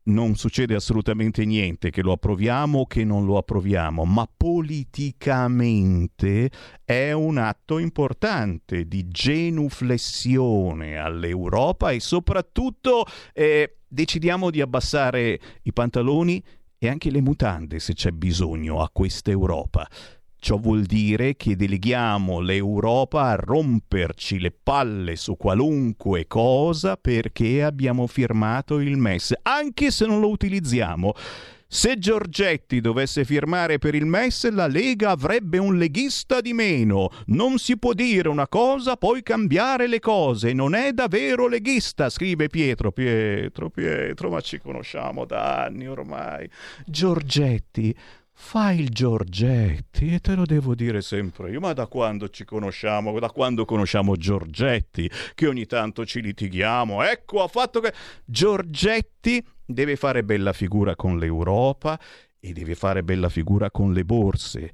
Non succede assolutamente niente che lo approviamo o che non lo approviamo, ma politicamente è un atto importante di genuflessione all'Europa e soprattutto eh, decidiamo di abbassare i pantaloni e anche le mutande se c'è bisogno a questa Europa. Ciò vuol dire che deleghiamo l'Europa a romperci le palle su qualunque cosa perché abbiamo firmato il MES, anche se non lo utilizziamo. Se Giorgetti dovesse firmare per il MES, la Lega avrebbe un leghista di meno. Non si può dire una cosa, poi cambiare le cose. Non è davvero leghista, scrive Pietro. Pietro, Pietro, ma ci conosciamo da anni ormai. Giorgetti. Fai il Giorgetti e te lo devo dire sempre io, ma da quando ci conosciamo, da quando conosciamo Giorgetti, che ogni tanto ci litighiamo, ecco ha fatto che... Giorgetti deve fare bella figura con l'Europa e deve fare bella figura con le borse.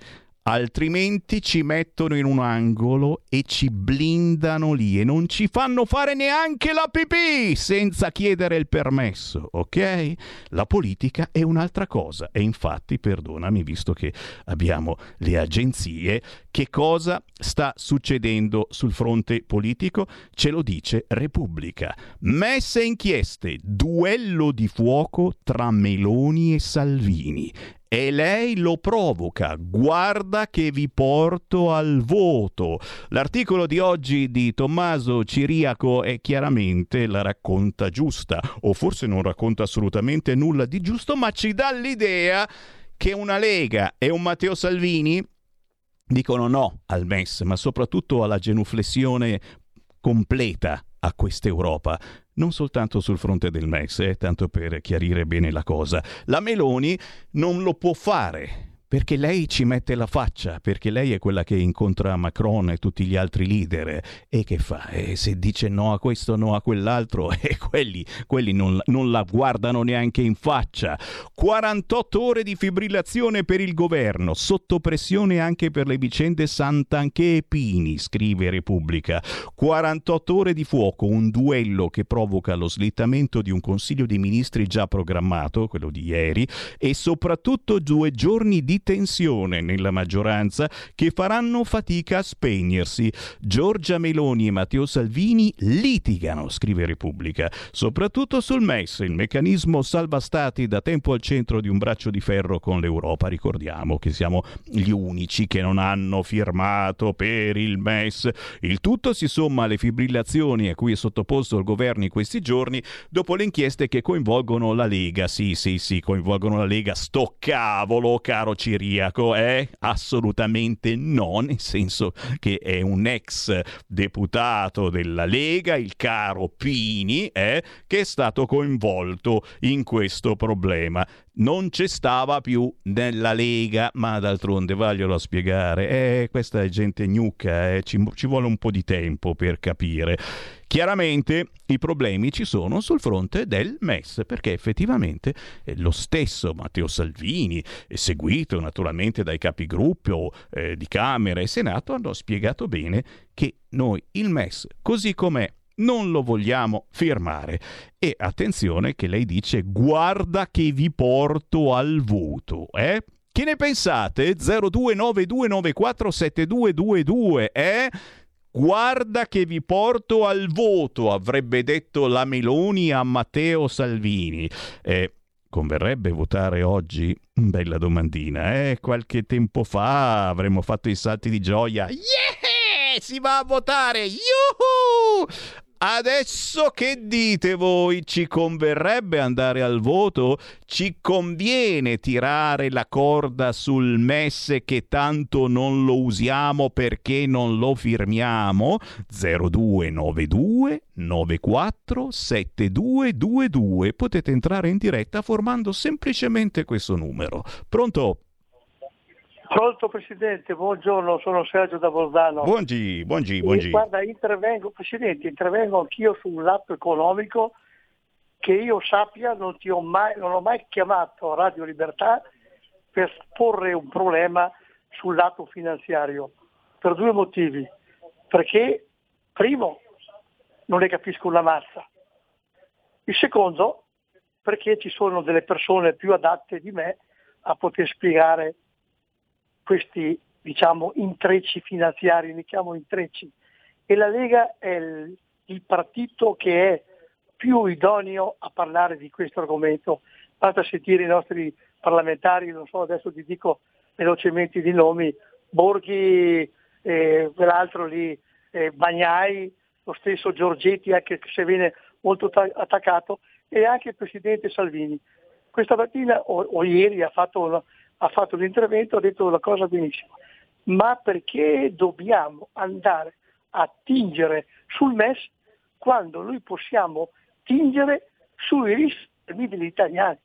Altrimenti ci mettono in un angolo e ci blindano lì e non ci fanno fare neanche la pipì senza chiedere il permesso, ok? La politica è un'altra cosa e infatti, perdonami, visto che abbiamo le agenzie, che cosa sta succedendo sul fronte politico? Ce lo dice Repubblica. Messe inchieste, duello di fuoco tra Meloni e Salvini e lei lo provoca. Guarda che vi porto al voto. L'articolo di oggi di Tommaso Ciriaco è chiaramente la racconta giusta, o forse non racconta assolutamente nulla di giusto, ma ci dà l'idea che una Lega e un Matteo Salvini dicono no al MES, ma soprattutto alla genuflessione completa a questa Europa. Non soltanto sul fronte del MES, eh, tanto per chiarire bene la cosa. La Meloni non lo può fare perché lei ci mette la faccia, perché lei è quella che incontra Macron e tutti gli altri leader. E che fa? E se dice no a questo, no a quell'altro, e quelli, quelli non, non la guardano neanche in faccia. 48 ore di fibrillazione per il governo, sotto pressione anche per le vicende Sant'Anche e Pini, scrive Repubblica. 48 ore di fuoco, un duello che provoca lo slittamento di un Consiglio dei Ministri già programmato, quello di ieri, e soprattutto due giorni di tensione nella maggioranza che faranno fatica a spegnersi. Giorgia Meloni e Matteo Salvini litigano, scrive Repubblica, soprattutto sul MES, il meccanismo salva stati da tempo al centro di un braccio di ferro con l'Europa. Ricordiamo che siamo gli unici che non hanno firmato per il MES. Il tutto si somma alle fibrillazioni a cui è sottoposto il governo in questi giorni dopo le inchieste che coinvolgono la Lega. Sì, sì, sì, coinvolgono la Lega. Sto cavolo, caro Ciriaco, eh? Assolutamente no, nel senso che è un ex deputato della Lega, il caro Pini, eh? che è stato coinvolto in questo problema. Non ci stava più nella Lega, ma d'altronde vaglielo a spiegare. Eh, questa è gente gnucca, eh? ci, ci vuole un po' di tempo per capire. Chiaramente i problemi ci sono sul fronte del MES, perché effettivamente eh, lo stesso Matteo Salvini, eh, seguito naturalmente dai capigruppo eh, di Camera e Senato, hanno spiegato bene che noi il MES, così com'è, non lo vogliamo firmare. E attenzione che lei dice guarda che vi porto al voto, eh? Che ne pensate? 0292947222, eh? Guarda che vi porto al voto, avrebbe detto la Meloni a Matteo Salvini. Eh, converrebbe votare oggi? Bella domandina, eh? Qualche tempo fa avremmo fatto i salti di gioia. Yeah! Si va a votare! Yuhu! Adesso che dite voi? Ci converrebbe andare al voto? Ci conviene tirare la corda sul MES che tanto non lo usiamo perché non lo firmiamo? 0292 94 7222 potete entrare in diretta formando semplicemente questo numero. Pronto? Pronto Presidente, buongiorno, sono Sergio da Bolzano. Buongi, buongi, E buongi. guarda, intervengo, Presidente, intervengo anch'io lato economico che io sappia non, ti ho mai, non ho mai chiamato Radio Libertà per porre un problema sul lato finanziario, per due motivi. Perché, primo, non ne capisco una mazza. Il secondo, perché ci sono delle persone più adatte di me a poter spiegare questi diciamo intrecci finanziari, li chiamo intrecci, e la Lega è il, il partito che è più idoneo a parlare di questo argomento. Basta sentire i nostri parlamentari, non so, adesso ti dico velocemente di nomi, Borghi, eh, quell'altro lì, eh, Bagnai, lo stesso Giorgetti, anche se viene molto ta- attaccato, e anche il Presidente Salvini. Questa mattina o, o ieri ha fatto, una- ha fatto un intervento, ha detto la cosa benissimo, ma perché dobbiamo andare a tingere sul MES quando noi possiamo tingere sui risparmi degli italiani?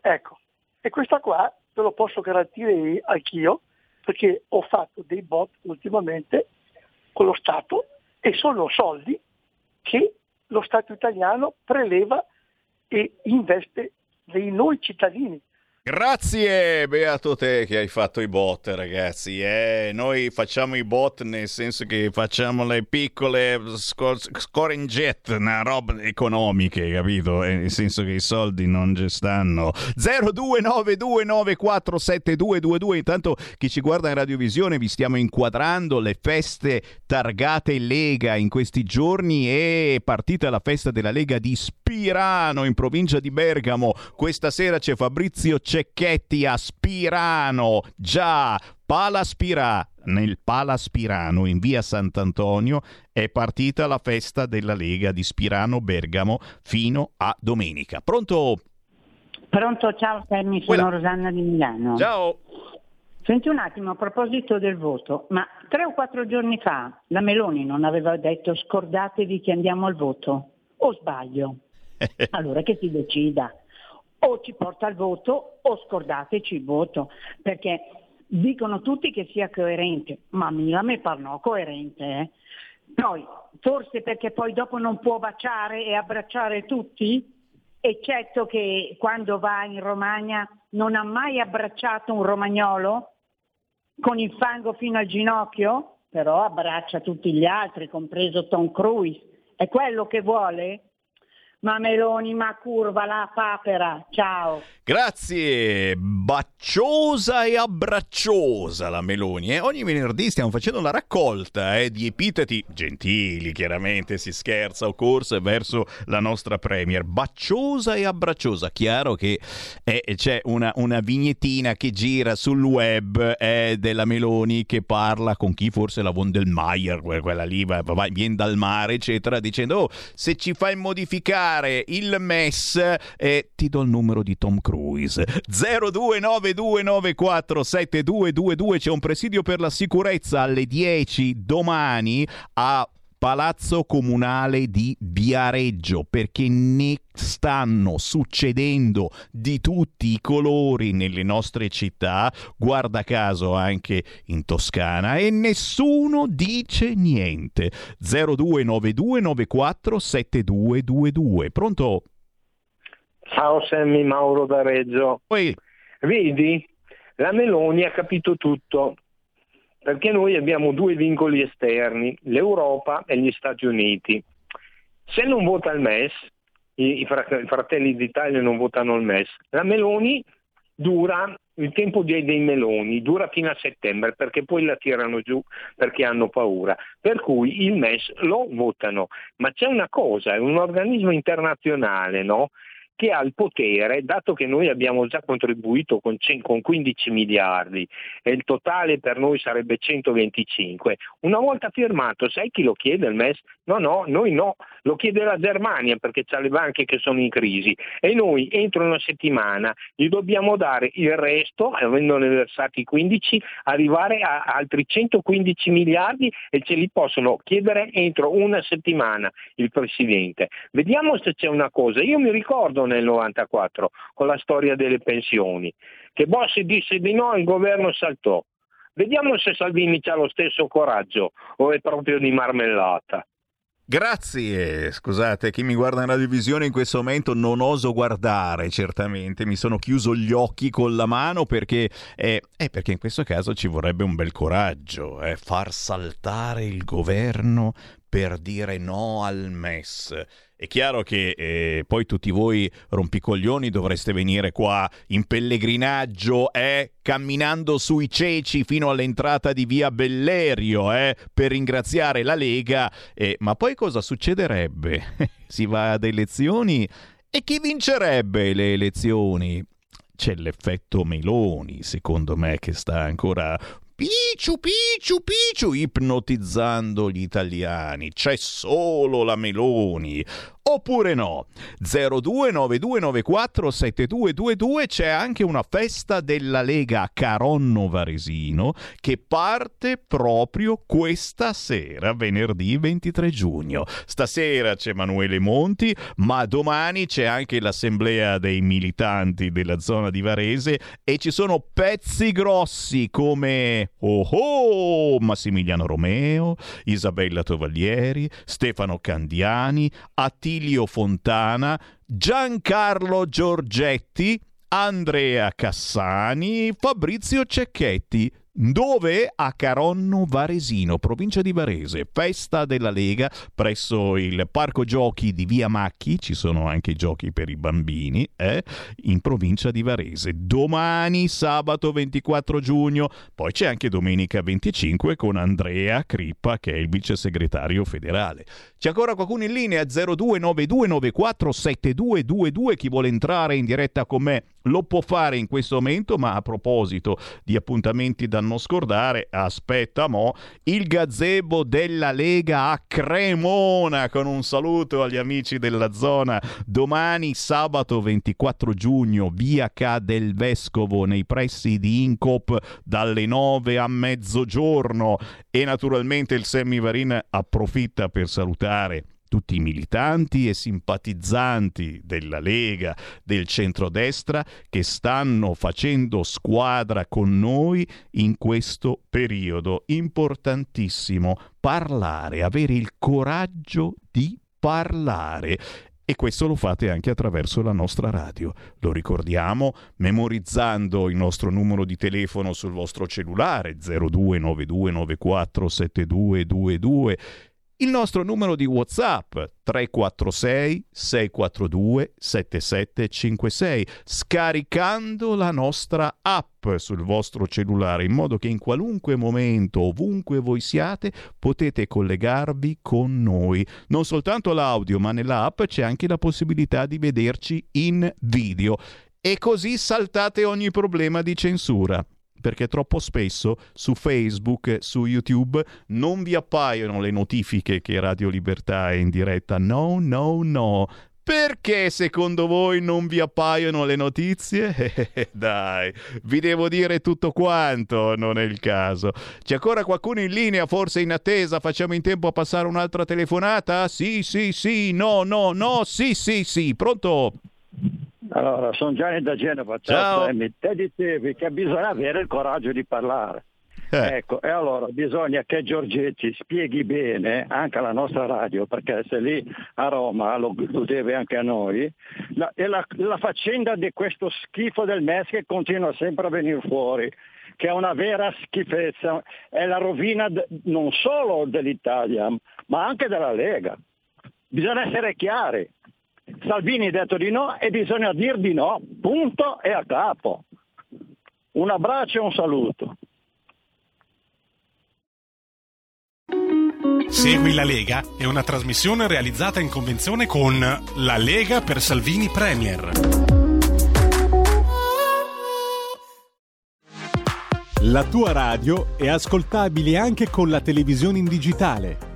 Ecco, e questa qua te lo posso garantire anch'io, perché ho fatto dei bot ultimamente con lo Stato e sono soldi che lo Stato italiano preleva e investe dei noi cittadini. Grazie, beato te che hai fatto i bot, ragazzi. Eh, noi facciamo i bot nel senso che facciamo le piccole sco- score in jet, una roba economiche, capito? Eh, nel senso che i soldi non ci stanno. 0292947222. Intanto chi ci guarda in radiovisione vi stiamo inquadrando le feste targate Lega in questi giorni. È partita la festa della Lega di Spirano in provincia di Bergamo. Questa sera c'è Fabrizio Cecchetti a Spirano. Già, Palaspira, nel Palaspirano in via Sant'Antonio è partita la festa della Lega di Spirano Bergamo fino a domenica. Pronto? Pronto, ciao Sammy, sono Quella. Rosanna di Milano. Ciao. Senti un attimo, a proposito del voto, ma tre o quattro giorni fa la Meloni non aveva detto scordatevi che andiamo al voto? O sbaglio? Allora che si decida. O ci porta al voto o scordateci il voto, perché dicono tutti che sia coerente, ma Mila mi parlò coerente. eh. Poi, forse perché poi dopo non può baciare e abbracciare tutti? Eccetto che quando va in Romagna non ha mai abbracciato un romagnolo con il fango fino al ginocchio, però abbraccia tutti gli altri, compreso Tom Cruise. È quello che vuole? Ma Meloni, ma curva la papera. Ciao. Grazie, bacciosa e abbracciosa la Meloni. eh. Ogni venerdì stiamo facendo una raccolta eh, di epiteti gentili, chiaramente si scherza o corse verso la nostra Premier. Bacciosa e abbracciosa. Chiaro che eh, c'è una, una vignettina che gira sul web eh, della Meloni che parla con chi forse la von der Mayer, que- quella lì, va, va- viene dal mare, eccetera, dicendo "Oh, se ci fai modificare il MES eh, ti do il numero di Tom Cruise 0292947222 c'è un presidio per la sicurezza alle 10 domani a Palazzo Comunale di Viareggio perché ne stanno succedendo di tutti i colori nelle nostre città, guarda caso anche in Toscana e nessuno dice niente. 0292947222. Pronto? Ciao Sammy Mauro da Reggio. Poi. Vedi, la Meloni ha capito tutto, perché noi abbiamo due vincoli esterni, l'Europa e gli Stati Uniti. Se non vota il MES, i fratelli d'Italia non votano il MES, la Meloni dura il tempo dei, dei meloni, dura fino a settembre perché poi la tirano giù perché hanno paura. Per cui il MES lo votano. Ma c'è una cosa, è un organismo internazionale, no? Che ha il potere, dato che noi abbiamo già contribuito con, cen- con 15 miliardi e il totale per noi sarebbe 125, una volta firmato, sai chi lo chiede il MES? No, no, noi no, lo chiede la Germania perché ha le banche che sono in crisi e noi entro una settimana gli dobbiamo dare il resto, avendone versati 15, arrivare a altri 115 miliardi e ce li possono chiedere entro una settimana il Presidente. Vediamo se c'è una cosa, io mi ricordo nel 94 con la storia delle pensioni, che Bossi disse di no e il governo saltò. Vediamo se Salvini ha lo stesso coraggio o è proprio di marmellata. Grazie, scusate, chi mi guarda in radiovisione in questo momento non oso guardare, certamente, mi sono chiuso gli occhi con la mano perché, eh, eh, perché in questo caso ci vorrebbe un bel coraggio, eh, far saltare il governo per dire no al MES. È chiaro che eh, poi tutti voi rompicoglioni dovreste venire qua in pellegrinaggio, eh, camminando sui ceci fino all'entrata di via Bellerio, eh, per ringraziare la Lega. Eh, ma poi cosa succederebbe? si va ad elezioni e chi vincerebbe le elezioni? C'è l'effetto Meloni, secondo me, che sta ancora Picciu, picciu, picciu, ipnotizzando gli italiani. C'è solo la Meloni. Oppure no? 0292947222 c'è anche una festa della Lega Caronno Varesino che parte proprio questa sera, venerdì 23 giugno. Stasera c'è Emanuele Monti, ma domani c'è anche l'assemblea dei militanti della zona di Varese e ci sono pezzi grossi come Oh oh, Massimiliano Romeo, Isabella Tovaglieri, Stefano Candiani, Attilio Fontana, Giancarlo Giorgetti, Andrea Cassani, Fabrizio Cecchetti. Dove? A Caronno Varesino, provincia di Varese, festa della Lega presso il parco giochi di Via Macchi, ci sono anche i giochi per i bambini, eh? in provincia di Varese. Domani, sabato 24 giugno, poi c'è anche domenica 25 con Andrea Crippa che è il vice segretario federale. C'è ancora qualcuno in linea 0292947222 chi vuole entrare in diretta con me lo può fare in questo momento, ma a proposito di appuntamenti da non scordare, aspetta mo, il gazebo della Lega a Cremona, con un saluto agli amici della zona, domani sabato 24 giugno, via Ca del Vescovo, nei pressi di Incop, dalle 9 a mezzogiorno, e naturalmente il Semivarin approfitta per salutare tutti i militanti e simpatizzanti della Lega, del centrodestra, che stanno facendo squadra con noi in questo periodo. Importantissimo parlare, avere il coraggio di parlare. E questo lo fate anche attraverso la nostra radio. Lo ricordiamo memorizzando il nostro numero di telefono sul vostro cellulare 0292947222 il nostro numero di WhatsApp 346 642 7756 scaricando la nostra app sul vostro cellulare in modo che in qualunque momento ovunque voi siate potete collegarvi con noi. Non soltanto l'audio ma nell'app c'è anche la possibilità di vederci in video. E così saltate ogni problema di censura perché troppo spesso su Facebook, su YouTube non vi appaiono le notifiche che Radio Libertà è in diretta. No, no, no. Perché secondo voi non vi appaiono le notizie? Eh, Dai, vi devo dire tutto quanto, non è il caso. C'è ancora qualcuno in linea, forse in attesa? Facciamo in tempo a passare un'altra telefonata? Sì, sì, sì, no, no, no, sì, sì, sì. Pronto? Allora, sono Gianni da Genova. Ciao. Ciao. Sammy. Te dicevi che bisogna avere il coraggio di parlare. Eh. Ecco, e allora bisogna che Giorgetti spieghi bene anche alla nostra radio, perché se lì a Roma lo, lo deve anche a noi, la, e la, la faccenda di questo schifo del MES che continua sempre a venire fuori, che è una vera schifezza, è la rovina de- non solo dell'Italia, ma anche della Lega. Bisogna essere chiari. Salvini ha detto di no e bisogna dir di no, punto e a capo. Un abbraccio e un saluto. Segui la Lega è una trasmissione realizzata in convenzione con La Lega per Salvini Premier. La tua radio è ascoltabile anche con la televisione in digitale.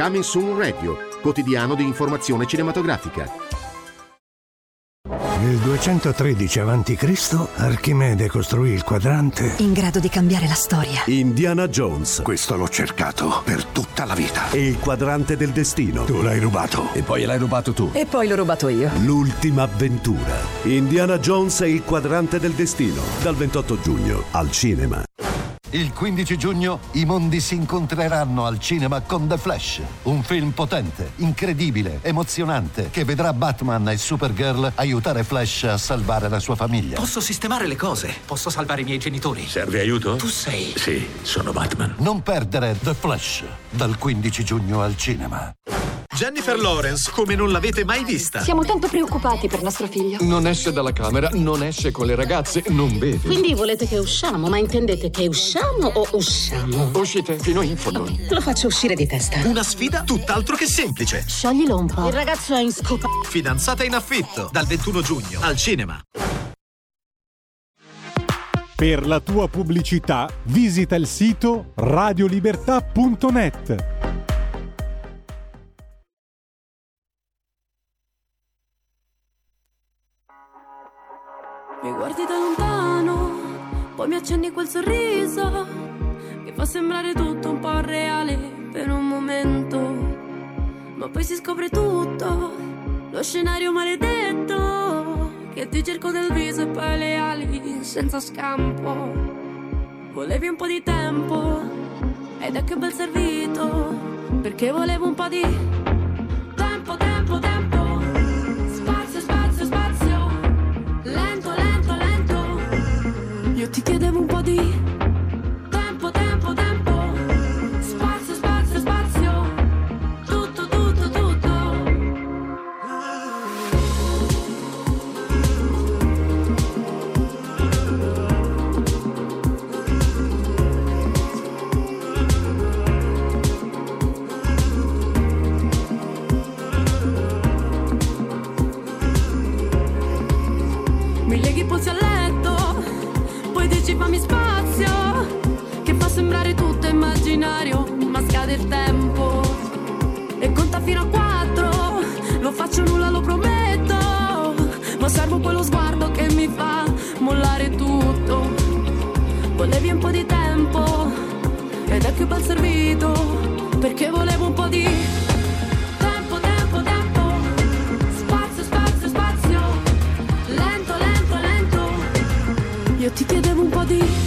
Coming Soon Radio, quotidiano di informazione cinematografica. Nel 213 a.C. Archimede costruì il quadrante. In grado di cambiare la storia. Indiana Jones. Questo l'ho cercato per tutta la vita. E il quadrante del destino. Tu l'hai rubato. E poi l'hai rubato tu. E poi l'ho rubato io. L'ultima avventura. Indiana Jones e il quadrante del destino. Dal 28 giugno al cinema. Il 15 giugno i mondi si incontreranno al cinema con The Flash, un film potente, incredibile, emozionante, che vedrà Batman e Supergirl aiutare Flash a salvare la sua famiglia. Posso sistemare le cose. Posso salvare i miei genitori. Serve aiuto? Tu sei. Sì, sono Batman. Non perdere The Flash, dal 15 giugno al cinema. Jennifer Lawrence, come non l'avete mai vista. Siamo tanto preoccupati per nostro figlio. Non esce dalla camera, non esce con le ragazze, non beve. Quindi volete che usciamo, ma intendete che usciamo o usciamo? Uscite fino in fondo. Lo faccio uscire di testa. Una sfida tutt'altro che semplice. Scioglilo un po'. Il ragazzo è in scopa. Fidanzata in affitto, dal 21 giugno, al cinema. Per la tua pubblicità visita il sito radiolibertà.net. Mi guardi da lontano, poi mi accendi quel sorriso che fa sembrare tutto un po' reale per un momento. Ma poi si scopre tutto, lo scenario maledetto che ti cerco del viso e poi le ali senza scampo. Volevi un po' di tempo ed è che bel servito perché volevo un po' di ti chiedevo un po' di E conta fino a quattro, non faccio nulla, lo prometto, ma servo poi lo sguardo che mi fa mollare tutto. Volevi un po' di tempo, ed è più ben servito, perché volevo un po' di ti chiedevo un po' di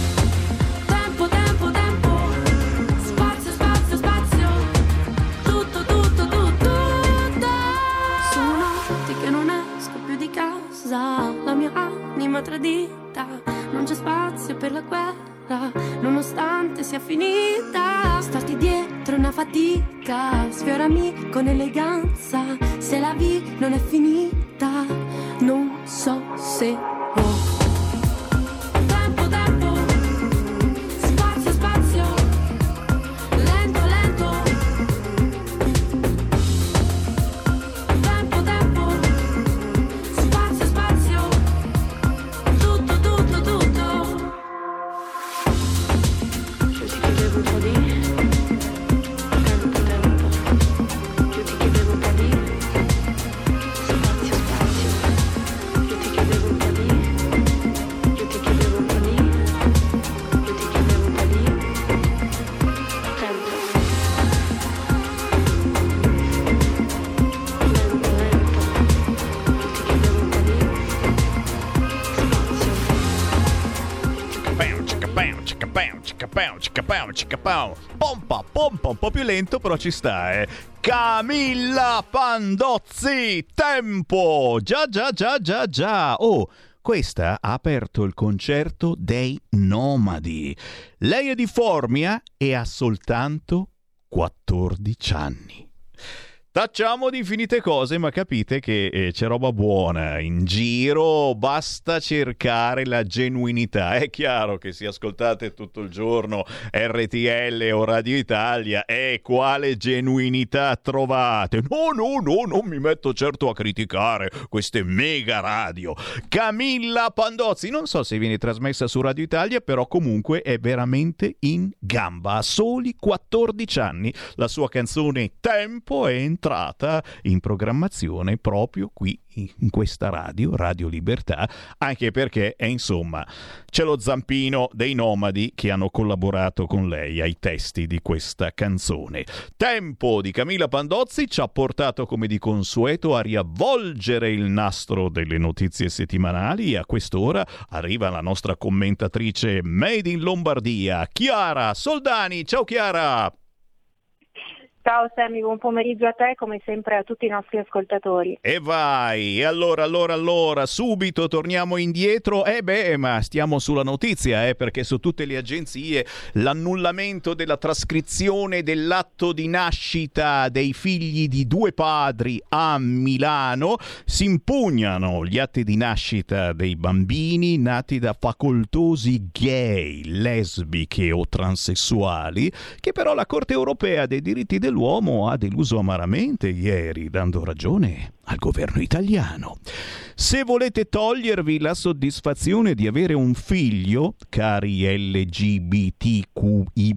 di casa. La mia anima tradita. Non c'è spazio per la guerra. Nonostante sia finita. Starti dietro una fatica. Sfiorami con eleganza. Se la vi non è finita. Non so se Pompa, un po' più lento, però ci sta, eh. Camilla Pandozzi, tempo! Già, già, già, già, già. Oh, questa ha aperto il concerto dei Nomadi. Lei è di Formia e ha soltanto 14 anni. Tacciamo di infinite cose, ma capite che eh, c'è roba buona in giro, basta cercare la genuinità. È chiaro che se ascoltate tutto il giorno RTL o Radio Italia, e quale genuinità trovate? No, no, no, non mi metto certo a criticare queste mega radio. Camilla Pandozzi, non so se viene trasmessa su Radio Italia, però comunque è veramente in gamba. A soli 14 anni la sua canzone Tempo è entrata in programmazione proprio qui in questa radio, Radio Libertà, anche perché è insomma c'è lo zampino dei nomadi che hanno collaborato con lei ai testi di questa canzone. Tempo di Camilla Pandozzi ci ha portato come di consueto a riavvolgere il nastro delle notizie settimanali e a quest'ora arriva la nostra commentatrice Made in Lombardia, Chiara Soldani. Ciao Chiara! Ciao Sammy, buon pomeriggio a te come sempre a tutti i nostri ascoltatori. E vai, e allora, allora, allora, subito torniamo indietro. Eh beh, ma stiamo sulla notizia, eh, perché su tutte le agenzie l'annullamento della trascrizione dell'atto di nascita dei figli di due padri a Milano si impugnano gli atti di nascita dei bambini nati da facoltosi gay, lesbiche o transessuali, che però la Corte europea dei diritti dell'uomo ha deluso amaramente ieri, dando ragione al governo italiano. Se volete togliervi la soddisfazione di avere un figlio, cari LGBTQI,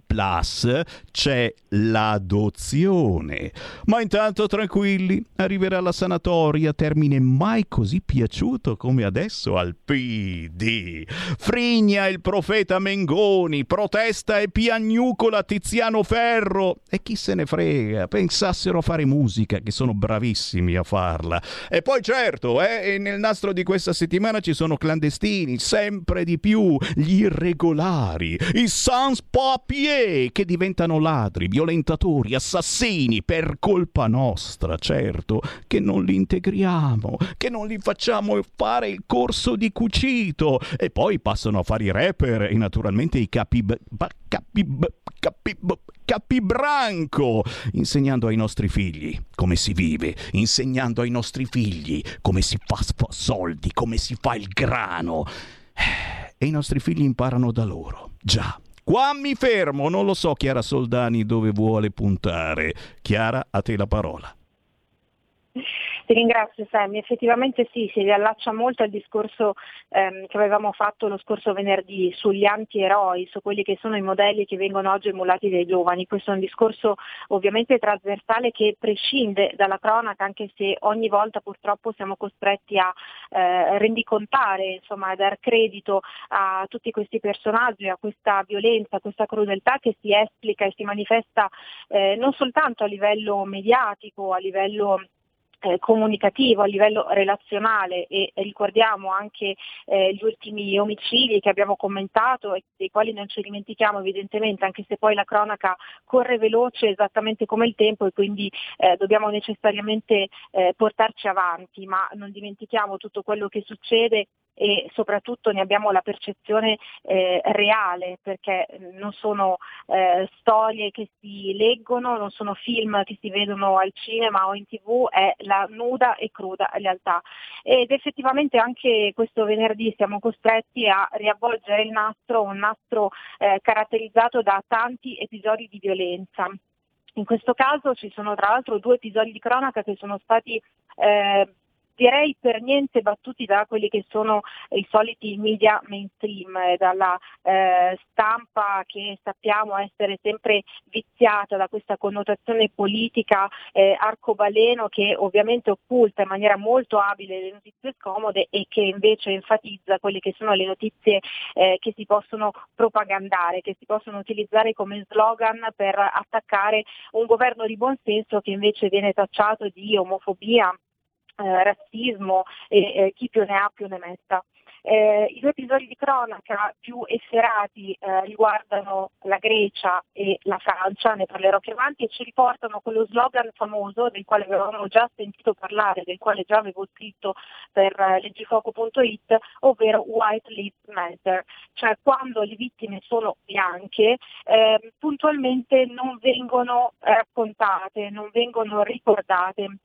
c'è l'adozione. Ma intanto tranquilli, arriverà la sanatoria, termine mai così piaciuto come adesso al PD. Frigna il profeta Mengoni, protesta e piagnucola Tiziano Ferro. E chi se ne frega, pensassero a fare musica, che sono bravissimi a farlo parla. E poi certo, eh, nel nastro di questa settimana ci sono clandestini, sempre di più, gli irregolari, i sans papier che diventano ladri, violentatori, assassini per colpa nostra, certo, che non li integriamo, che non li facciamo fare il corso di cucito e poi passano a fare i rapper e naturalmente i capi capi capi capibranco, insegnando ai nostri figli come si vive, insegnando ai nostri figli come si fa soldi, come si fa il grano. E i nostri figli imparano da loro. Già. Qua mi fermo, non lo so Chiara Soldani dove vuole puntare. Chiara, a te la parola. Ti ringrazio Sammy, effettivamente sì, si riallaccia molto al discorso ehm, che avevamo fatto lo scorso venerdì sugli antieroi, su quelli che sono i modelli che vengono oggi emulati dai giovani. Questo è un discorso ovviamente trasversale che prescinde dalla cronaca, anche se ogni volta purtroppo siamo costretti a eh, rendicontare, insomma, a dar credito a tutti questi personaggi, a questa violenza, a questa crudeltà che si esplica e si manifesta eh, non soltanto a livello mediatico, a livello eh, comunicativo, a livello relazionale e ricordiamo anche eh, gli ultimi omicidi che abbiamo commentato e dei quali non ci dimentichiamo evidentemente, anche se poi la cronaca corre veloce esattamente come il tempo e quindi eh, dobbiamo necessariamente eh, portarci avanti, ma non dimentichiamo tutto quello che succede e soprattutto ne abbiamo la percezione eh, reale perché non sono eh, storie che si leggono, non sono film che si vedono al cinema o in tv, è la nuda e cruda realtà. Ed effettivamente anche questo venerdì siamo costretti a riavvolgere il nastro, un nastro eh, caratterizzato da tanti episodi di violenza. In questo caso ci sono tra l'altro due episodi di cronaca che sono stati eh, direi per niente battuti da quelli che sono i soliti media mainstream, eh, dalla eh, stampa che sappiamo essere sempre viziata da questa connotazione politica eh, arcobaleno che ovviamente occulta in maniera molto abile le notizie scomode e che invece enfatizza quelle che sono le notizie eh, che si possono propagandare, che si possono utilizzare come slogan per attaccare un governo di buonsenso che invece viene tacciato di omofobia, eh, razzismo e eh, chi più ne ha più ne metta. Eh, I due episodi di cronaca più efferati eh, riguardano la Grecia e la Francia, ne parlerò più avanti, e ci riportano quello slogan famoso del quale avevamo già sentito parlare, del quale già avevo scritto per eh, leggifoco.it, ovvero White Lives Matter, cioè quando le vittime sono bianche eh, puntualmente non vengono raccontate, non vengono ricordate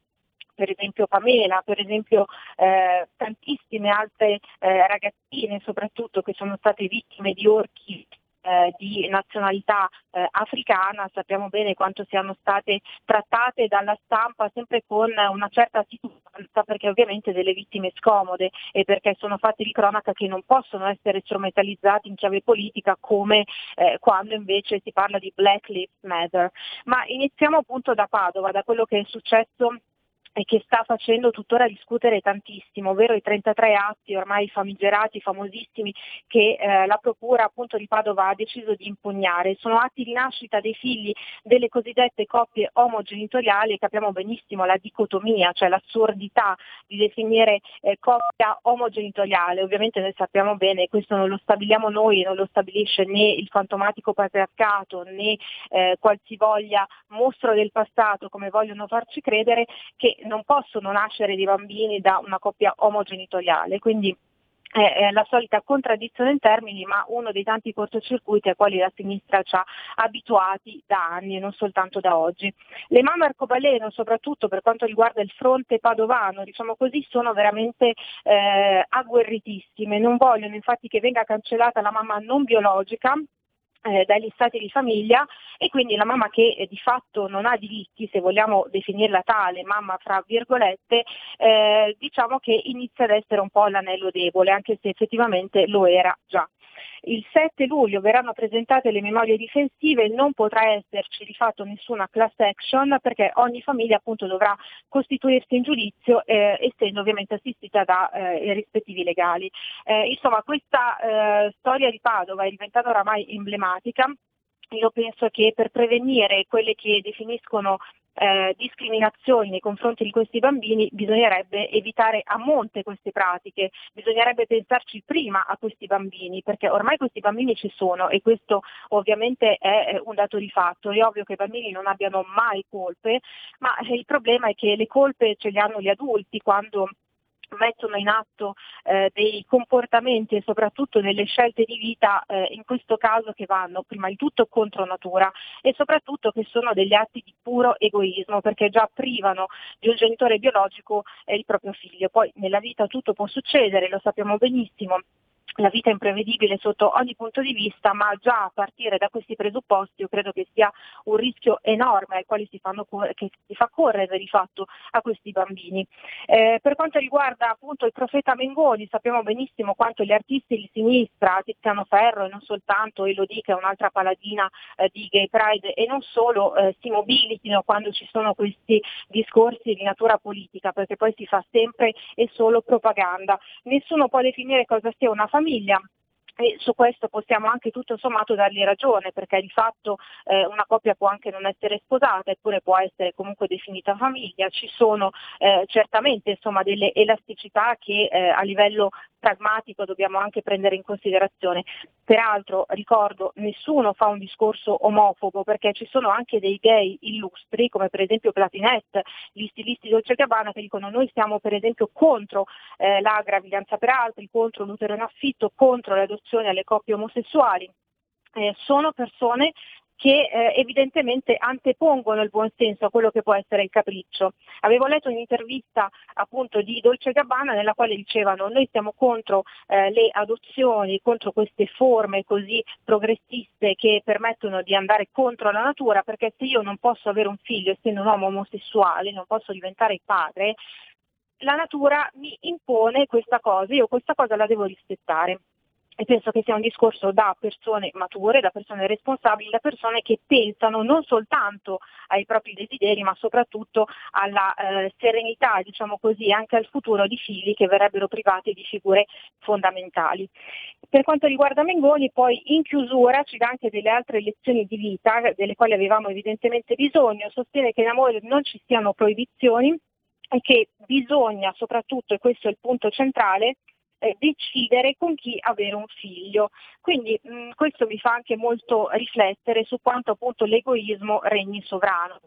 per esempio Pamela, per esempio eh, tantissime altre eh, ragazzine soprattutto che sono state vittime di orchi eh, di nazionalità eh, africana, sappiamo bene quanto siano state trattate dalla stampa sempre con una certa titubanza perché ovviamente delle vittime scomode e perché sono fatti di cronaca che non possono essere strumentalizzati in chiave politica come eh, quando invece si parla di Black Lives Matter. Ma iniziamo appunto da Padova, da quello che è successo e che sta facendo tuttora discutere tantissimo, ovvero i 33 atti ormai famigerati, famosissimi, che eh, la Procura appunto di Padova ha deciso di impugnare. Sono atti di nascita dei figli delle cosiddette coppie omogenitoriali e capiamo benissimo la dicotomia, cioè l'assurdità di definire eh, coppia omogenitoriale. Ovviamente noi sappiamo bene, questo non lo stabiliamo noi, non lo stabilisce né il fantomatico patriarcato né eh, qualsivoglia mostro del passato come vogliono farci credere, che non possono nascere dei bambini da una coppia omogenitoriale. Quindi è la solita contraddizione in termini, ma uno dei tanti cortocircuiti ai quali la sinistra ci ha abituati da anni e non soltanto da oggi. Le mamme arcobaleno, soprattutto per quanto riguarda il fronte padovano, diciamo così, sono veramente eh, agguerritissime, non vogliono infatti che venga cancellata la mamma non biologica eh, dagli stati di famiglia e quindi la mamma che eh, di fatto non ha diritti, se vogliamo definirla tale, mamma fra virgolette, eh, diciamo che inizia ad essere un po' l'anello debole, anche se effettivamente lo era già. Il 7 luglio verranno presentate le memorie difensive, non potrà esserci di fatto nessuna class action perché ogni famiglia appunto dovrà costituirsi in giudizio eh, essendo ovviamente assistita dai eh, rispettivi legali. Eh, insomma questa eh, storia di Padova è diventata oramai emblematica io penso che per prevenire quelle che definiscono eh, discriminazioni nei confronti di questi bambini bisognerebbe evitare a monte queste pratiche, bisognerebbe pensarci prima a questi bambini perché ormai questi bambini ci sono e questo ovviamente è un dato di fatto, è ovvio che i bambini non abbiano mai colpe, ma il problema è che le colpe ce le hanno gli adulti quando mettono in atto eh, dei comportamenti e soprattutto delle scelte di vita, eh, in questo caso che vanno prima di tutto contro natura e soprattutto che sono degli atti di puro egoismo perché già privano di un genitore biologico eh, il proprio figlio. Poi nella vita tutto può succedere, lo sappiamo benissimo, la vita è imprevedibile sotto ogni punto di vista, ma già a partire da questi presupposti io credo che sia un rischio enorme al quale si, fanno, che si fa correre di fatto a questi bambini. Eh, per quanto riguarda appunto il profeta Mengoni, sappiamo benissimo quanto gli artisti di sinistra, Tiziano Ferro e non soltanto Elodie che è un'altra paladina eh, di Gay Pride e non solo, eh, si mobilitino quando ci sono questi discorsi di natura politica, perché poi si fa sempre e solo propaganda. Nessuno può definire cosa sia una famiglia famiglia. E su questo possiamo anche tutto sommato dargli ragione perché di fatto eh, una coppia può anche non essere sposata eppure può essere comunque definita famiglia, ci sono eh, certamente insomma, delle elasticità che eh, a livello pragmatico dobbiamo anche prendere in considerazione. Peraltro ricordo nessuno fa un discorso omofobo perché ci sono anche dei gay illustri come per esempio Platinette, gli stilisti Dolce Gabbana che dicono noi siamo per esempio contro eh, la gravidanza per altri, contro l'utero in affitto, contro l'adozione alle coppie omosessuali. Eh, sono persone che eh, evidentemente antepongono il buonsenso a quello che può essere il capriccio. Avevo letto un'intervista appunto di Dolce Gabbana nella quale dicevano noi siamo contro eh, le adozioni, contro queste forme così progressiste che permettono di andare contro la natura, perché se io non posso avere un figlio essendo un uomo omosessuale, non posso diventare padre, la natura mi impone questa cosa, io questa cosa la devo rispettare e penso che sia un discorso da persone mature, da persone responsabili, da persone che pensano non soltanto ai propri desideri ma soprattutto alla eh, serenità, diciamo così, anche al futuro di figli che verrebbero privati di figure fondamentali. Per quanto riguarda Mengoni, poi in chiusura ci dà anche delle altre lezioni di vita delle quali avevamo evidentemente bisogno, sostiene che in amore non ci siano proibizioni e che bisogna soprattutto, e questo è il punto centrale, eh, decidere con chi avere un figlio. Quindi mh, mm, questo mi fa anche molto riflettere su quanto appunto l'egoismo regni sovrano.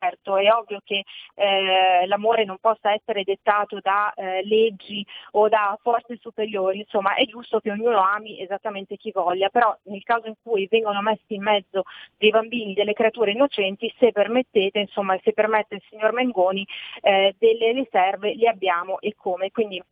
Certo, è ovvio che eh, l'amore non possa essere dettato da eh, leggi o da forze superiori, insomma è giusto che ognuno ami esattamente chi voglia, però nel caso in cui vengono messi in mezzo dei bambini, delle creature innocenti, se permettete, insomma se permette il signor Mengoni, eh, delle riserve le abbiamo e come. Quindi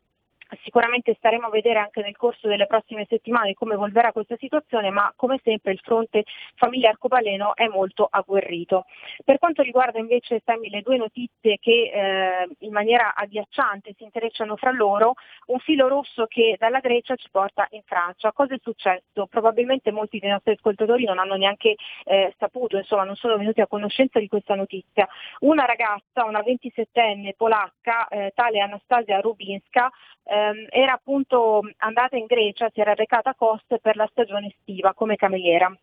Sicuramente staremo a vedere anche nel corso delle prossime settimane come evolverà questa situazione, ma come sempre il fronte famiglia arcobaleno è molto agguerrito. Per quanto riguarda invece Sammy, le due notizie che eh, in maniera agghiacciante si intrecciano fra loro, un filo rosso che dalla Grecia ci porta in Francia. Cosa è successo? Probabilmente molti dei nostri ascoltatori non hanno neanche eh, saputo, insomma non sono venuti a conoscenza di questa notizia. Una ragazza, una 27enne polacca, eh, tale Anastasia Rubinska, ehm, era appunto andata in Grecia, si era recata a Kos per la stagione estiva come cameriera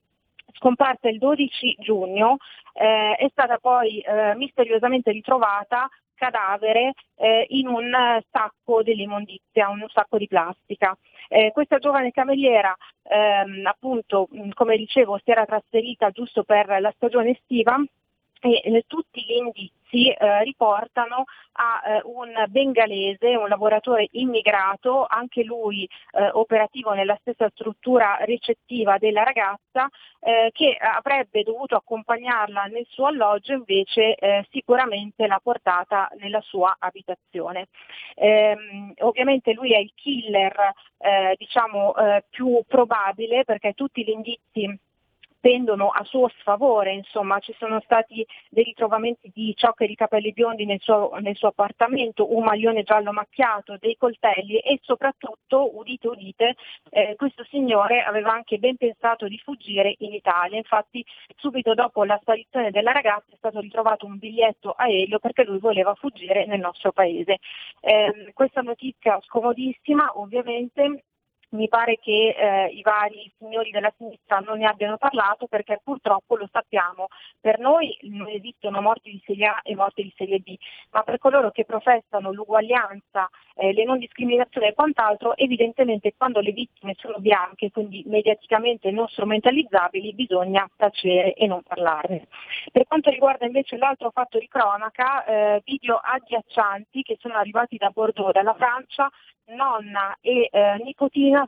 scomparsa il 12 giugno, eh, è stata poi eh, misteriosamente ritrovata cadavere eh, in un sacco dell'immondizia, un sacco di plastica. Eh, questa giovane cameriera, ehm, appunto, come dicevo, si era trasferita giusto per la stagione estiva e eh, tutti gli indizi eh, riportano a eh, un bengalese, un lavoratore immigrato, anche lui eh, operativo nella stessa struttura ricettiva della ragazza, eh, che avrebbe dovuto accompagnarla nel suo alloggio, invece sicuramente l'ha portata nella sua abitazione. Ehm, ovviamente lui è il killer diciamo, più probabile perché tutti gli indizi pendono a suo sfavore, insomma ci sono stati dei ritrovamenti di ciocche di capelli biondi nel suo, nel suo, appartamento, un maglione giallo macchiato, dei coltelli e soprattutto, udite udite, eh, questo signore aveva anche ben pensato di fuggire in Italia, infatti subito dopo la sparizione della ragazza è stato ritrovato un biglietto aereo perché lui voleva fuggire nel nostro paese. Eh, questa notizia scomodissima ovviamente mi pare che eh, i vari signori della sinistra non ne abbiano parlato perché purtroppo lo sappiamo, per noi non esistono morti di serie A e morti di serie B, ma per coloro che professano l'uguaglianza, eh, le non discriminazioni e quant'altro, evidentemente quando le vittime sono bianche, quindi mediaticamente non strumentalizzabili, bisogna tacere e non parlarne. Per quanto riguarda invece l'altro fatto di cronaca, eh, video agghiaccianti che sono arrivati da Bordeaux, dalla Francia, nonna e eh,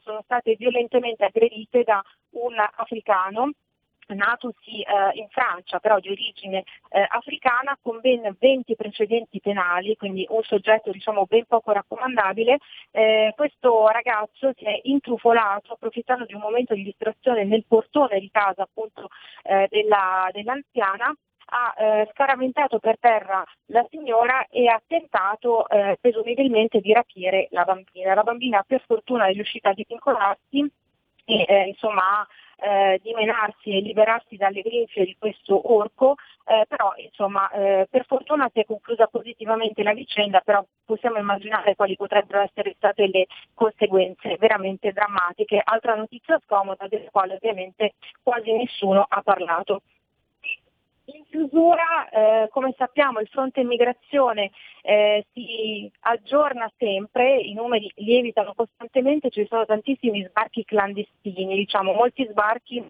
sono state violentemente aggredite da un africano nato sì eh, in Francia, però di origine eh, africana, con ben 20 precedenti penali, quindi un soggetto diciamo ben poco raccomandabile, eh, questo ragazzo si è intrufolato approfittando di un momento di distrazione nel portone di casa appunto eh, della, dell'anziana ha eh, scaraventato per terra la signora e ha tentato eh, presumibilmente di rapire la bambina. La bambina per fortuna è riuscita a divincolarsi e eh, insomma a eh, dimenarsi e liberarsi dalle grinfie di questo orco, eh, però insomma eh, per fortuna si è conclusa positivamente la vicenda, però possiamo immaginare quali potrebbero essere state le conseguenze veramente drammatiche. Altra notizia scomoda della quale ovviamente quasi nessuno ha parlato. In chiusura, eh, come sappiamo, il fronte immigrazione eh, si aggiorna sempre, i numeri lievitano costantemente, ci sono tantissimi sbarchi clandestini, diciamo, molti sbarchi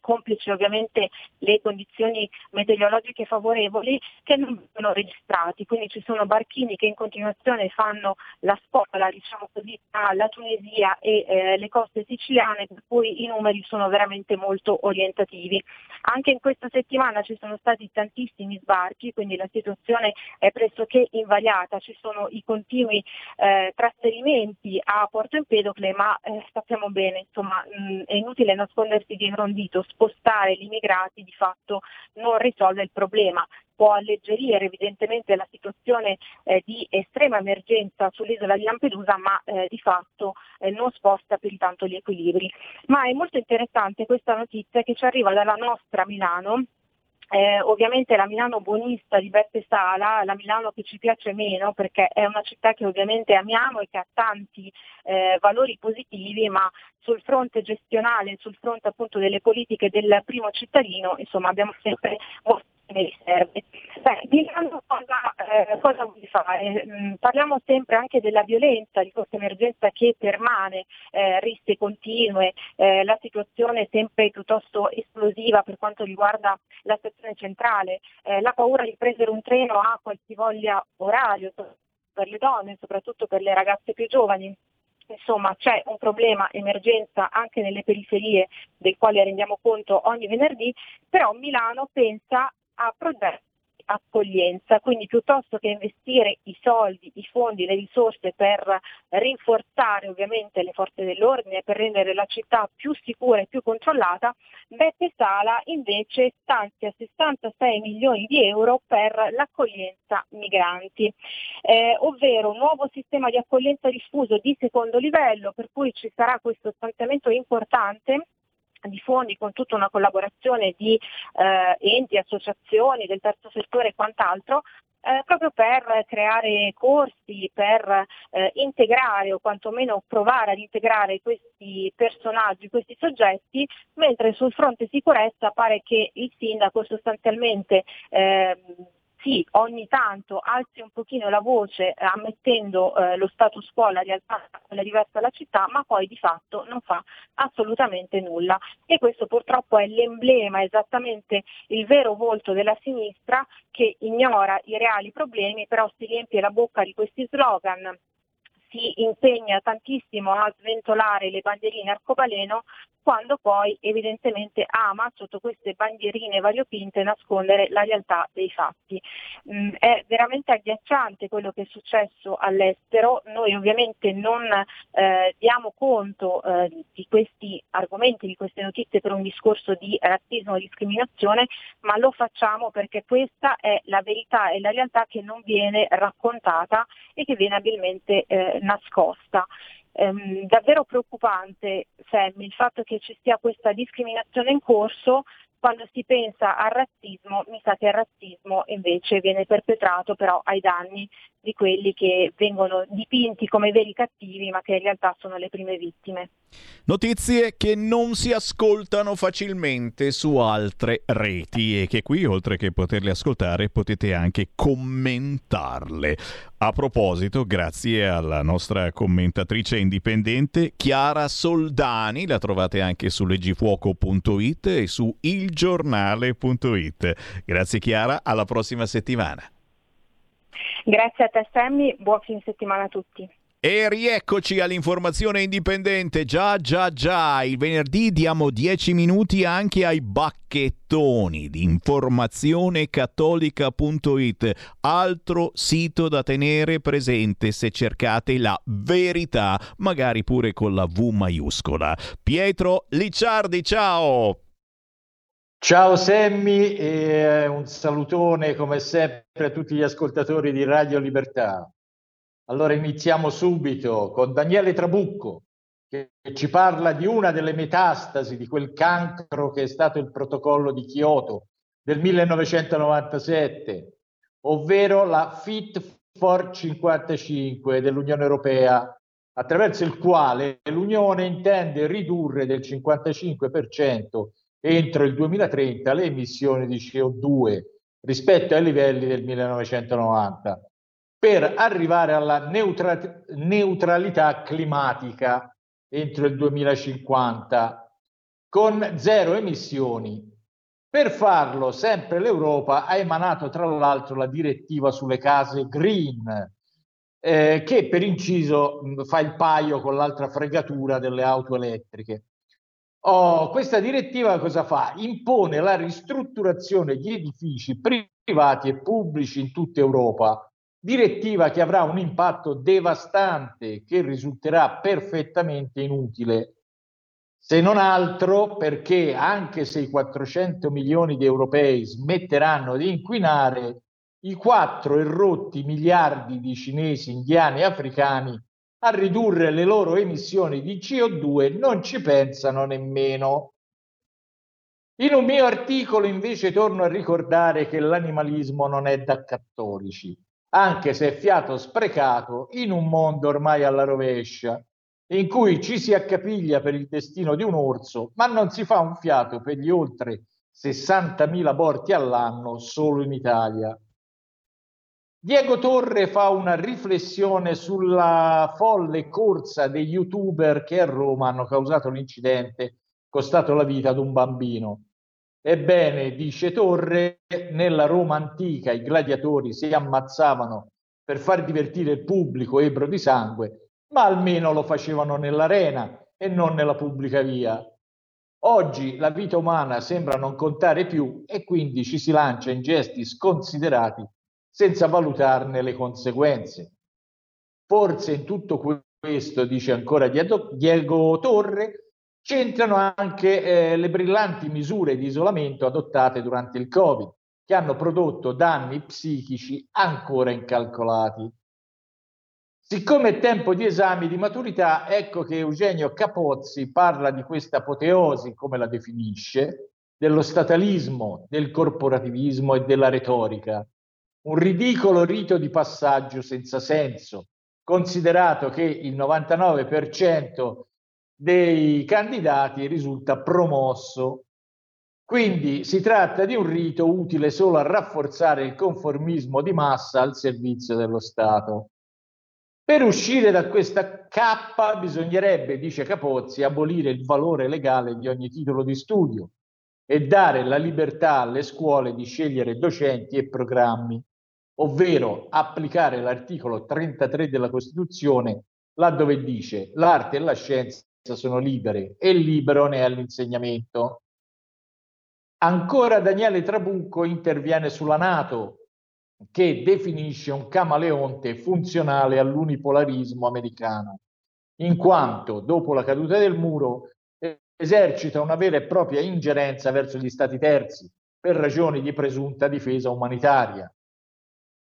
complici ovviamente le condizioni meteorologiche favorevoli che non vengono registrati, quindi ci sono barchini che in continuazione fanno la spola diciamo così, tra la Tunisia e eh, le coste siciliane, per cui i numeri sono veramente molto orientativi. Anche in questa settimana ci sono stati tantissimi sbarchi, quindi la situazione è pressoché invariata, ci sono i continui eh, trasferimenti a Porto Empedocle, ma eh, sappiamo bene, insomma, mh, è inutile nascondersi dietro un spostare gli immigrati di fatto non risolve il problema può alleggerire evidentemente la situazione eh, di estrema emergenza sull'isola di Lampedusa, ma eh, di fatto eh, non sposta più di tanto gli equilibri. Ma è molto interessante questa notizia che ci arriva dalla nostra Milano, eh, ovviamente la Milano buonista di Beppe Sala, la Milano che ci piace meno perché è una città che ovviamente amiamo e che ha tanti eh, valori positivi, ma sul fronte gestionale, sul fronte appunto delle politiche del primo cittadino, insomma abbiamo sempre ne riserve. Beh, Milano cosa, eh, cosa vuole fare? Mm, parliamo sempre anche della violenza di questa emergenza che permane, eh, risse continue, eh, la situazione sempre piuttosto esplosiva per quanto riguarda la stazione centrale, eh, la paura di prendere un treno a qualsivoglia orario per le donne, soprattutto per le ragazze più giovani insomma c'è un problema emergenza anche nelle periferie del quale rendiamo conto ogni venerdì, però Milano pensa a progetti accoglienza, quindi piuttosto che investire i soldi, i fondi, le risorse per rinforzare ovviamente le forze dell'ordine, per rendere la città più sicura e più controllata, Beppe Sala invece stanzia 66 milioni di euro per l'accoglienza migranti, eh, ovvero un nuovo sistema di accoglienza diffuso di secondo livello, per cui ci sarà questo stanziamento importante di fondi con tutta una collaborazione di eh, enti, associazioni del terzo settore e quant'altro, eh, proprio per creare corsi, per eh, integrare o quantomeno provare ad integrare questi personaggi, questi soggetti, mentre sul fronte sicurezza pare che il sindaco sostanzialmente eh, sì, ogni tanto alzi un pochino la voce eh, ammettendo eh, lo status quo, la realtà è diversa dalla città, ma poi di fatto non fa assolutamente nulla. E questo purtroppo è l'emblema, esattamente il vero volto della sinistra che ignora i reali problemi, però si riempie la bocca di questi slogan si impegna tantissimo a sventolare le bandierine arcobaleno quando poi evidentemente ama sotto queste bandierine variopinte nascondere la realtà dei fatti. Mm, è veramente agghiacciante quello che è successo all'estero, noi ovviamente non eh, diamo conto eh, di questi argomenti, di queste notizie per un discorso di razzismo e discriminazione, ma lo facciamo perché questa è la verità e la realtà che non viene raccontata e che viene abilmente eh, nascosta. Ehm, davvero preoccupante Sammy, il fatto che ci sia questa discriminazione in corso quando si pensa al razzismo, mi sa che il razzismo invece viene perpetrato però ai danni di quelli che vengono dipinti come veri cattivi, ma che in realtà sono le prime vittime. Notizie che non si ascoltano facilmente su altre reti e che qui, oltre che poterle ascoltare, potete anche commentarle. A proposito, grazie alla nostra commentatrice indipendente Chiara Soldani, la trovate anche su leggifuoco.it e su ilgiornale.it. Grazie Chiara, alla prossima settimana. Grazie a te Sammy, buon fine settimana a tutti. E rieccoci all'informazione indipendente. Già, già, già, il venerdì diamo 10 minuti anche ai bacchettoni di informazionecattolica.it, altro sito da tenere presente se cercate la verità, magari pure con la V maiuscola. Pietro Licciardi, ciao! Ciao Semmi e un salutone come sempre a tutti gli ascoltatori di Radio Libertà. Allora iniziamo subito con Daniele Trabucco che ci parla di una delle metastasi di quel cancro che è stato il protocollo di Kyoto del 1997, ovvero la Fit for 55 dell'Unione Europea, attraverso il quale l'Unione intende ridurre del 55% entro il 2030 le emissioni di CO2 rispetto ai livelli del 1990 per arrivare alla neutra- neutralità climatica entro il 2050 con zero emissioni. Per farlo, sempre l'Europa ha emanato tra l'altro la direttiva sulle case green, eh, che per inciso mh, fa il paio con l'altra fregatura delle auto elettriche. Oh, questa direttiva cosa fa? Impone la ristrutturazione di edifici privati e pubblici in tutta Europa. Direttiva che avrà un impatto devastante che risulterà perfettamente inutile, se non altro perché anche se i 400 milioni di europei smetteranno di inquinare, i 4 errotti miliardi di cinesi, indiani e africani a ridurre le loro emissioni di CO2 non ci pensano nemmeno. In un mio articolo invece torno a ricordare che l'animalismo non è da cattolici, anche se è fiato sprecato in un mondo ormai alla rovescia, in cui ci si accapiglia per il destino di un orso, ma non si fa un fiato per gli oltre 60.000 aborti all'anno solo in Italia. Diego Torre fa una riflessione sulla folle corsa degli youtuber che a Roma hanno causato l'incidente costato la vita ad un bambino. Ebbene, dice Torre, nella Roma antica i gladiatori si ammazzavano per far divertire il pubblico ebro di sangue, ma almeno lo facevano nell'arena e non nella pubblica via. Oggi la vita umana sembra non contare più e quindi ci si lancia in gesti sconsiderati senza valutarne le conseguenze. Forse in tutto questo, dice ancora Diego Torre, c'entrano anche eh, le brillanti misure di isolamento adottate durante il Covid, che hanno prodotto danni psichici ancora incalcolati. Siccome è tempo di esami di maturità, ecco che Eugenio Capozzi parla di questa apoteosi, come la definisce, dello statalismo, del corporativismo e della retorica, un ridicolo rito di passaggio senza senso, considerato che il 99% dei candidati risulta promosso. Quindi si tratta di un rito utile solo a rafforzare il conformismo di massa al servizio dello Stato. Per uscire da questa cappa bisognerebbe, dice Capozzi, abolire il valore legale di ogni titolo di studio e dare la libertà alle scuole di scegliere docenti e programmi ovvero applicare l'articolo 33 della Costituzione laddove dice l'arte e la scienza sono libere e libero ne è l'insegnamento. Ancora Daniele Trabucco interviene sulla Nato che definisce un camaleonte funzionale all'unipolarismo americano, in quanto dopo la caduta del muro esercita una vera e propria ingerenza verso gli stati terzi per ragioni di presunta difesa umanitaria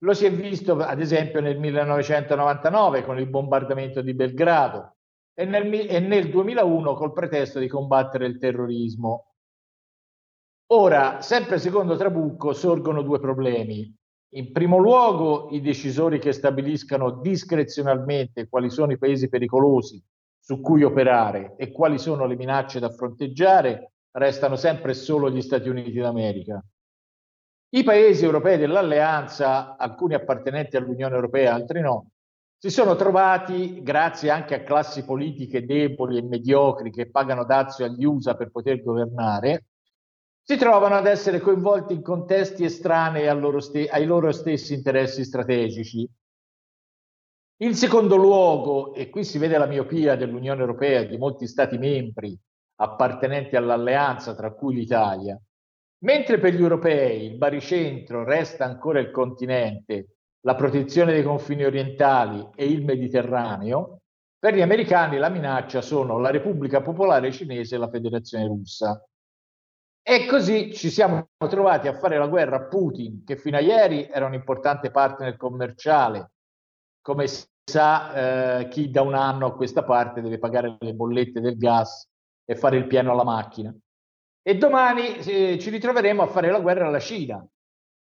lo si è visto ad esempio nel 1999 con il bombardamento di Belgrado e nel, e nel 2001 col pretesto di combattere il terrorismo. Ora, sempre secondo Trabucco, sorgono due problemi. In primo luogo, i decisori che stabiliscano discrezionalmente quali sono i paesi pericolosi su cui operare e quali sono le minacce da fronteggiare restano sempre solo gli Stati Uniti d'America. I paesi europei dell'alleanza, alcuni appartenenti all'Unione Europea, altri no, si sono trovati, grazie anche a classi politiche deboli e mediocri che pagano dazio agli USA per poter governare, si trovano ad essere coinvolti in contesti estranei loro st- ai loro stessi interessi strategici. In secondo luogo, e qui si vede la miopia dell'Unione Europea e di molti Stati membri appartenenti all'alleanza, tra cui l'Italia, mentre per gli europei il baricentro resta ancora il continente, la protezione dei confini orientali e il Mediterraneo, per gli americani la minaccia sono la Repubblica Popolare Cinese e la Federazione Russa. E così ci siamo trovati a fare la guerra a Putin, che fino a ieri era un importante partner commerciale. Come sa, eh, chi da un anno a questa parte deve pagare le bollette del gas e fare il pieno alla macchina. E domani eh, ci ritroveremo a fare la guerra alla Cina,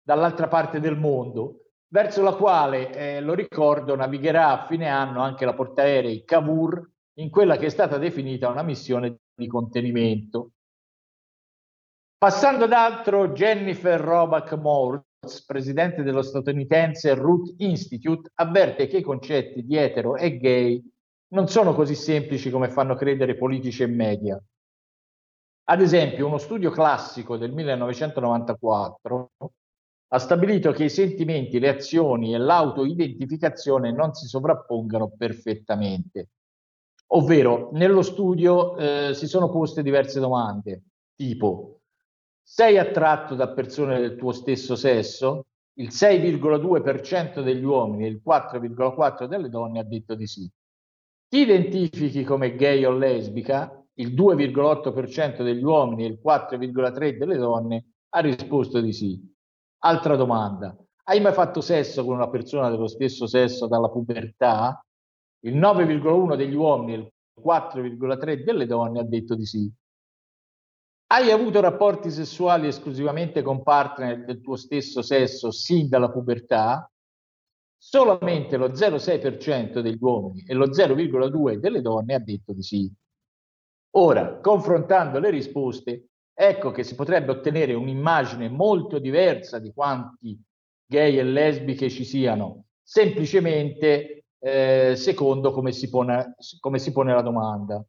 dall'altra parte del mondo, verso la quale, eh, lo ricordo, navigherà a fine anno anche la portaerei Cavour in quella che è stata definita una missione di contenimento. Passando ad altro, Jennifer Roback Morse, presidente dello statunitense Root Institute, avverte che i concetti di etero e gay non sono così semplici come fanno credere politici e media. Ad esempio, uno studio classico del 1994 ha stabilito che i sentimenti, le azioni e l'autoidentificazione non si sovrappongano perfettamente. Ovvero, nello studio eh, si sono poste diverse domande, tipo sei attratto da persone del tuo stesso sesso? Il 6,2% degli uomini e il 4,4% delle donne ha detto di sì. Ti identifichi come gay o lesbica? Il 2,8% degli uomini e il 4,3% delle donne ha risposto di sì. Altra domanda. Hai mai fatto sesso con una persona dello stesso sesso dalla pubertà? Il 9,1% degli uomini e il 4,3% delle donne ha detto di sì. Hai avuto rapporti sessuali esclusivamente con partner del tuo stesso sesso sin dalla pubertà? Solamente lo 0,6% degli uomini e lo 0,2% delle donne ha detto di sì. Ora, confrontando le risposte, ecco che si potrebbe ottenere un'immagine molto diversa di quanti gay e lesbiche ci siano, semplicemente eh, secondo come si, pone, come si pone la domanda.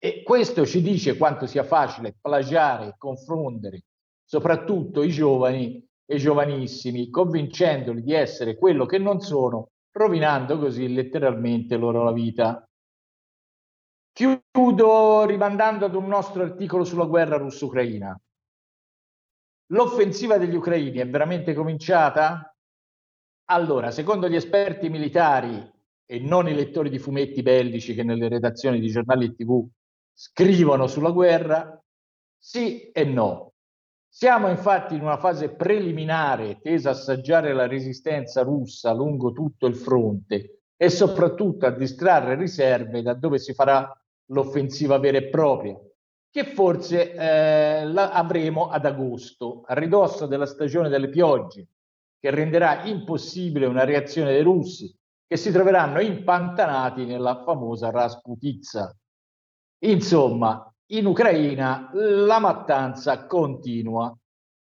E questo ci dice quanto sia facile plagiare e confondere soprattutto i giovani e i giovanissimi, convincendoli di essere quello che non sono, rovinando così letteralmente loro la vita. Chiudo rimandando ad un nostro articolo sulla guerra russo-ucraina. L'offensiva degli ucraini è veramente cominciata? Allora, secondo gli esperti militari e non i lettori di fumetti bellici che nelle redazioni di giornali e tv scrivono sulla guerra? Sì e no. Siamo infatti in una fase preliminare tesa a assaggiare la resistenza russa lungo tutto il fronte e soprattutto a distrarre riserve da dove si farà l'offensiva vera e propria, che forse eh, la avremo ad agosto, a ridosso della stagione delle piogge, che renderà impossibile una reazione dei russi, che si troveranno impantanati nella famosa Rasputizza, Insomma, in Ucraina la mattanza continua.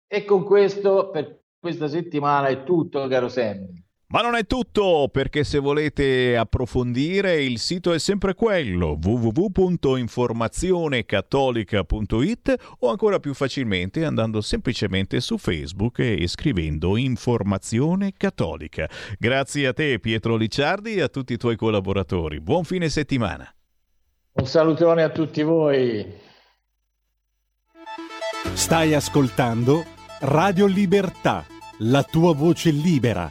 E con questo per questa settimana è tutto, caro Sammy. Ma non è tutto, perché se volete approfondire il sito è sempre quello www.informazionecattolica.it o ancora più facilmente andando semplicemente su Facebook e scrivendo Informazione Cattolica. Grazie a te Pietro Licciardi e a tutti i tuoi collaboratori. Buon fine settimana. Un salutone a tutti voi. Stai ascoltando Radio Libertà, la tua voce libera,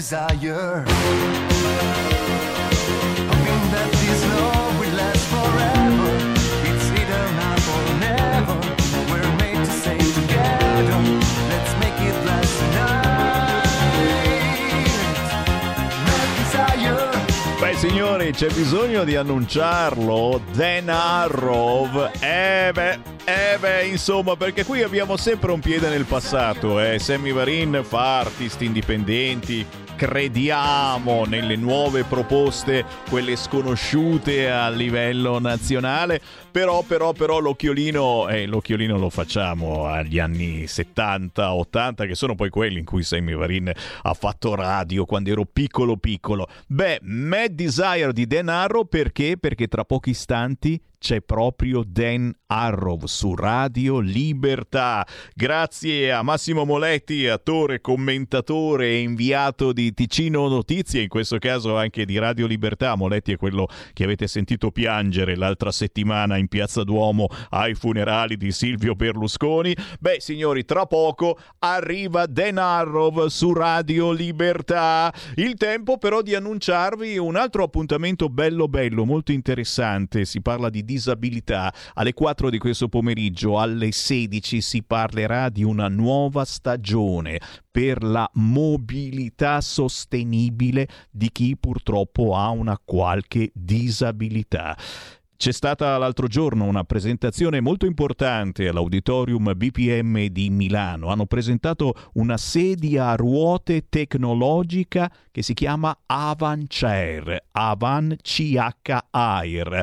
Desire. Hoping that this love will last forever. It's either now or never. We're made to stay together. Let's make it last tonight. Beh signori, c'è bisogno di annunciarlo. Dan Arrow. Eh beh, eh beh, insomma, perché qui abbiamo sempre un piede nel passato. Eh. Sammy Varin fa artisti indipendenti. Crediamo nelle nuove proposte, quelle sconosciute a livello nazionale, però, però, però l'occhiolino, eh, l'occhiolino lo facciamo agli anni 70-80, che sono poi quelli in cui Sammy Varin ha fatto radio quando ero piccolo piccolo. Beh, Mad Desire di Dan Arrow perché? Perché tra pochi istanti c'è proprio Dan Arrow su Radio Libertà. Grazie a Massimo Moletti, attore, commentatore e inviato di Ticino Notizie, in questo caso anche di Radio Libertà. Moletti è quello che avete sentito piangere l'altra settimana in Piazza Duomo ai funerali di Silvio Berlusconi. Beh, signori, tra poco arriva Dan Arrow su Radio Libertà. Il tempo però di annunciarvi un altro appuntamento bello bello, molto interessante. Si parla di disabilità. Alle 4 di questo pomeriggio, alle 16, si parlerà di una nuova stagione per la mobilità sostenibile di chi purtroppo ha una qualche disabilità. C'è stata l'altro giorno una presentazione molto importante all'Auditorium BPM di Milano. Hanno presentato una sedia a ruote tecnologica che si chiama Avan Chair, Avan CH Air.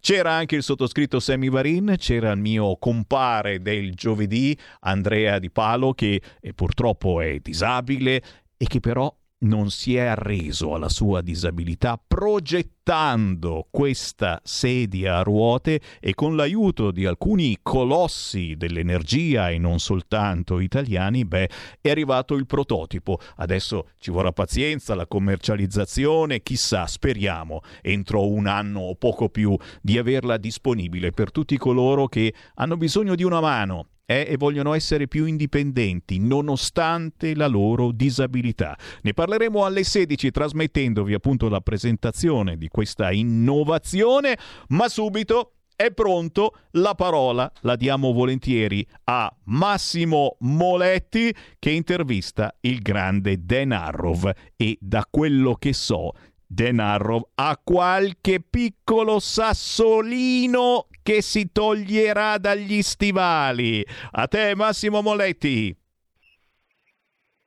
C'era anche il sottoscritto Sammy Varin, c'era il mio compare del giovedì, Andrea Di Palo, che eh, purtroppo è disabile e che però non si è arreso alla sua disabilità progettando questa sedia a ruote e con l'aiuto di alcuni colossi dell'energia e non soltanto italiani, beh, è arrivato il prototipo. Adesso ci vorrà pazienza, la commercializzazione, chissà, speriamo entro un anno o poco più di averla disponibile per tutti coloro che hanno bisogno di una mano eh, e vogliono essere più indipendenti nonostante la loro disabilità. Ne parleremo alle 16 trasmettendovi appunto la presentazione di questa innovazione, ma subito è pronto, la parola la diamo volentieri a Massimo Moletti che intervista il grande Dan Arrow e da quello che so Dan Arrow ha qualche piccolo sassolino che si toglierà dagli stivali. A te Massimo Moletti.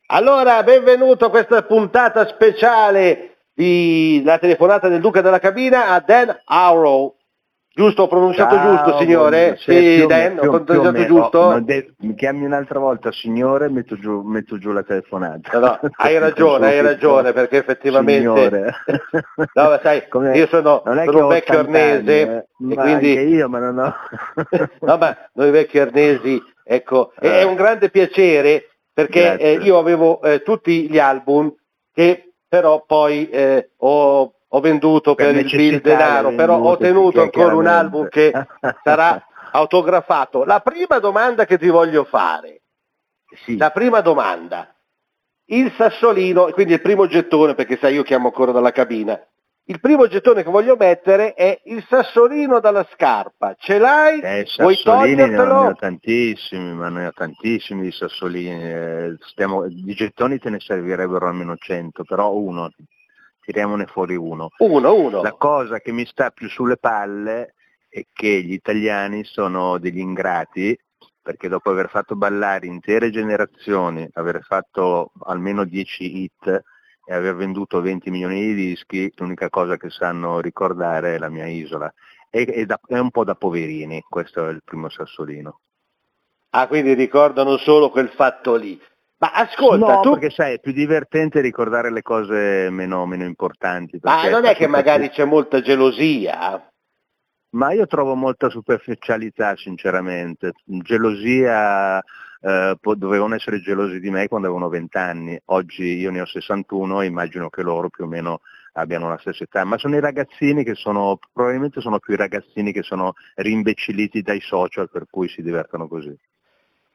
Allora, benvenuto a questa puntata speciale di La telefonata del Duca della Cabina a Dan Arrow. Giusto, ho pronunciato Ciao, giusto, signore? Sì, Dan, ho pronunciato più giusto? Oh, de- mi chiami un'altra volta signore, metto giù, metto giù la telefonata. No, no, hai ragione, hai ragione, perché effettivamente... Signore. No, ma sai, Come- io sono, sono un vecchio 80 anni, arnese eh, e quindi... anche io, ma non ho... no, ma noi vecchi arnesi, ecco, è- Eh. è un grande piacere perché eh, io avevo eh, tutti gli album che però poi eh, ho, ho venduto Per per, il denaro, però ho tenuto ancora un album che sarà autografato. La prima domanda che ti voglio fare, la prima domanda, il sassolino, quindi il primo gettone, perché sai io chiamo ancora dalla cabina, il primo gettone che voglio mettere è il sassolino dalla scarpa. Ce l'hai? Eh, Vuoi sassolini ne togliertelo? ho tantissimi, ma ne ho tantissimi di sassolini. eh, stiamo- di gettoni te ne servirebbero almeno 100, però uno, tiriamone fuori uno. Uno, uno. La cosa che mi sta più sulle palle è che gli italiani sono degli ingrati perché dopo aver fatto ballare intere generazioni, aver fatto almeno 10 hit e aver venduto 20 milioni di dischi, l'unica cosa che sanno ricordare è la mia isola. È, è da- è un po' da poverini, questo è il primo sassolino. Ah, quindi ricordano solo quel fatto lì. Ma ascolta, no, tu... perché sai, è più divertente ricordare le cose meno, meno importanti. Ma non è che magari c'è molta gelosia? Ma io trovo molta superficialità, sinceramente. Gelosia, eh, po- dovevano essere gelosi di me quando avevano 20 anni. Oggi io ne ho 61 e immagino che loro più o meno abbiano la stessa età. Ma sono i ragazzini che sono, probabilmente sono più i ragazzini che sono rimbecilliti dai social per cui si divertono così.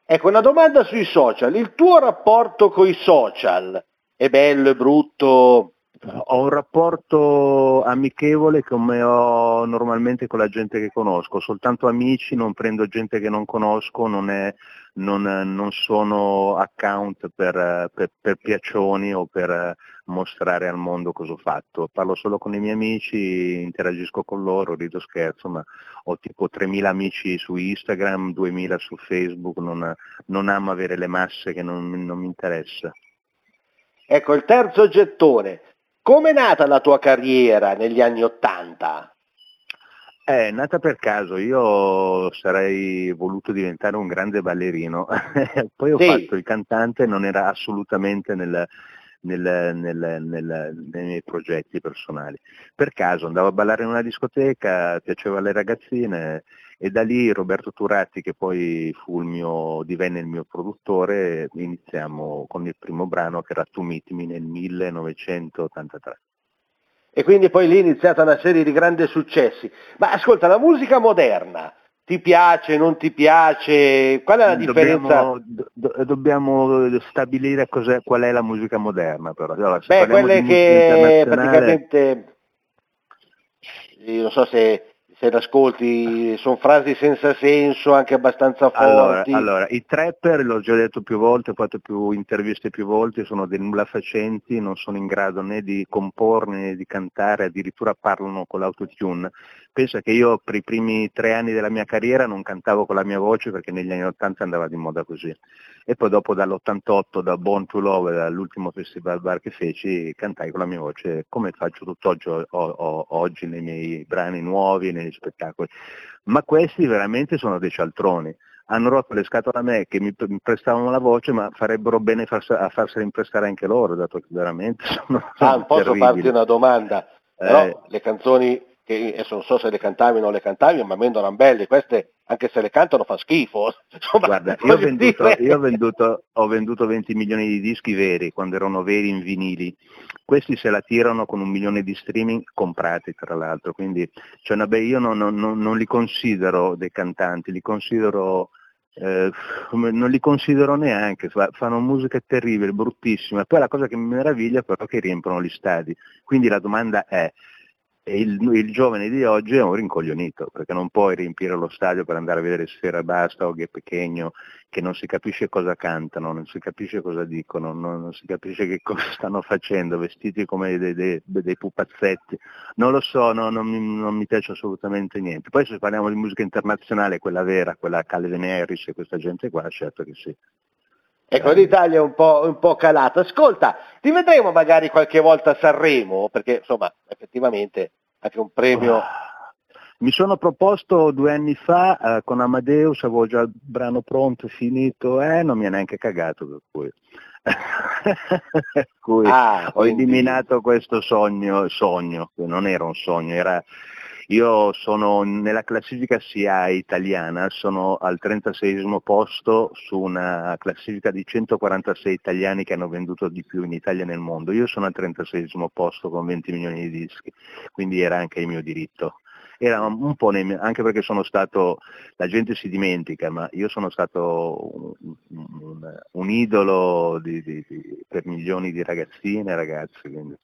Ecco, una domanda sui social. Il tuo rapporto con i social è bello, è brutto? Ho un rapporto amichevole come ho normalmente con la gente che conosco, soltanto amici, non prendo gente che non conosco, non, è- non- non sono account per, per- per piaccioni o per mostrare al mondo cosa ho fatto. Parlo solo con i miei amici, interagisco con loro, rido scherzo, ma ho tipo 3.000 amici su Instagram, 2.000 su Facebook, non, non amo avere le masse che non, non mi interessa. Ecco, il terzo gettone. Come è nata la tua carriera negli anni Ottanta? È nata per caso, io sarei voluto diventare un grande ballerino, poi ho Sì. fatto il cantante, non era assolutamente nel- nel- nel- nel- nei miei progetti personali. Per caso andavo a ballare in una discoteca, piaceva alle ragazzine e da lì Roberto Turatti, che poi fu il mio, divenne il mio produttore, iniziamo con il primo brano che era Tu Meet Me nel 1983. E quindi poi lì è iniziata una serie di grandi successi. Ma ascolta, la musica moderna, ti piace, non ti piace? Qual è la differenza? Dobbiamo, do- dobbiamo stabilire cos'è, qual è la musica moderna però. Allora, Beh, quelle che praticamente, io non so se, se l'ascolti, sono frasi senza senso, anche abbastanza Allora, forti. allora, i trapper, l'ho già detto più volte, ho fatto più interviste più volte, sono dei nulla facenti, non sono in grado né di comporre né di cantare, addirittura parlano con l'autotune. Pensa che io per i primi tre anni della mia carriera non cantavo con la mia voce perché negli anni 80 andava di moda così. E poi dopo dall'88, da Born to Love, dall'ultimo festival bar che feci, cantai con la mia voce come faccio tutt'oggi o- o- oggi nei miei brani nuovi, negli spettacoli. Ma questi veramente sono dei cialtroni. Hanno rotto le scatole a me che mi, prestavano la voce, ma farebbero bene farse- a farsela imprestare anche loro, dato che veramente sono, Ah, posso terribili. farti una domanda? Però Eh. le canzoni, che adesso non so se le cantavi o non le cantavi, ma a me non erano belle, queste anche se le cantano fa schifo. Insomma, Guarda, io ho, venduto, io ho venduto- ho venduto 20 milioni di dischi veri, quando erano veri in vinili. Questi se la tirano con un milione di streaming comprati tra l'altro, quindi cioè, vabbè, io non, non- non- li considero dei cantanti, li considero, eh, non li considero neanche, fa- fanno musica terribile, bruttissima. Poi la cosa che mi meraviglia però è che riempiono gli stadi. Quindi la domanda è, e il, il giovane di oggi è un rincoglionito, perché non puoi riempire lo stadio per andare a vedere Sfera Basta o Che Pechegno, che non si capisce cosa cantano, non si capisce cosa dicono, non, non si capisce che cosa stanno facendo, vestiti come dei, dei- dei pupazzetti. Non lo so, no, non, mi, non mi piace assolutamente niente. Poi se parliamo di musica internazionale, quella vera, quella Calvin Harris e questa gente qua, certo che sì. Ecco, l'Italia è un po', un po' calata. Ascolta, ti vedremo magari qualche volta a Sanremo, perché insomma, effettivamente anche un premio... Mi sono proposto due anni fa eh, con Amadeus, avevo già il brano pronto, finito, e non mi ha neanche cagato per cui. Per cui Ah, ho quindi- eliminato questo sogno, sogno, che non era un sogno, era io sono nella classifica SIA italiana, sono al 36 posto su una classifica di 146 italiani che hanno venduto di più in Italia e nel mondo. Io sono al 36 posto con 20 milioni di dischi, quindi era anche il mio diritto. Nei anche perché sono stato, la gente si dimentica, ma io sono stato un, un- un idolo di- di- di- per milioni di ragazzine e ragazzi. quindi.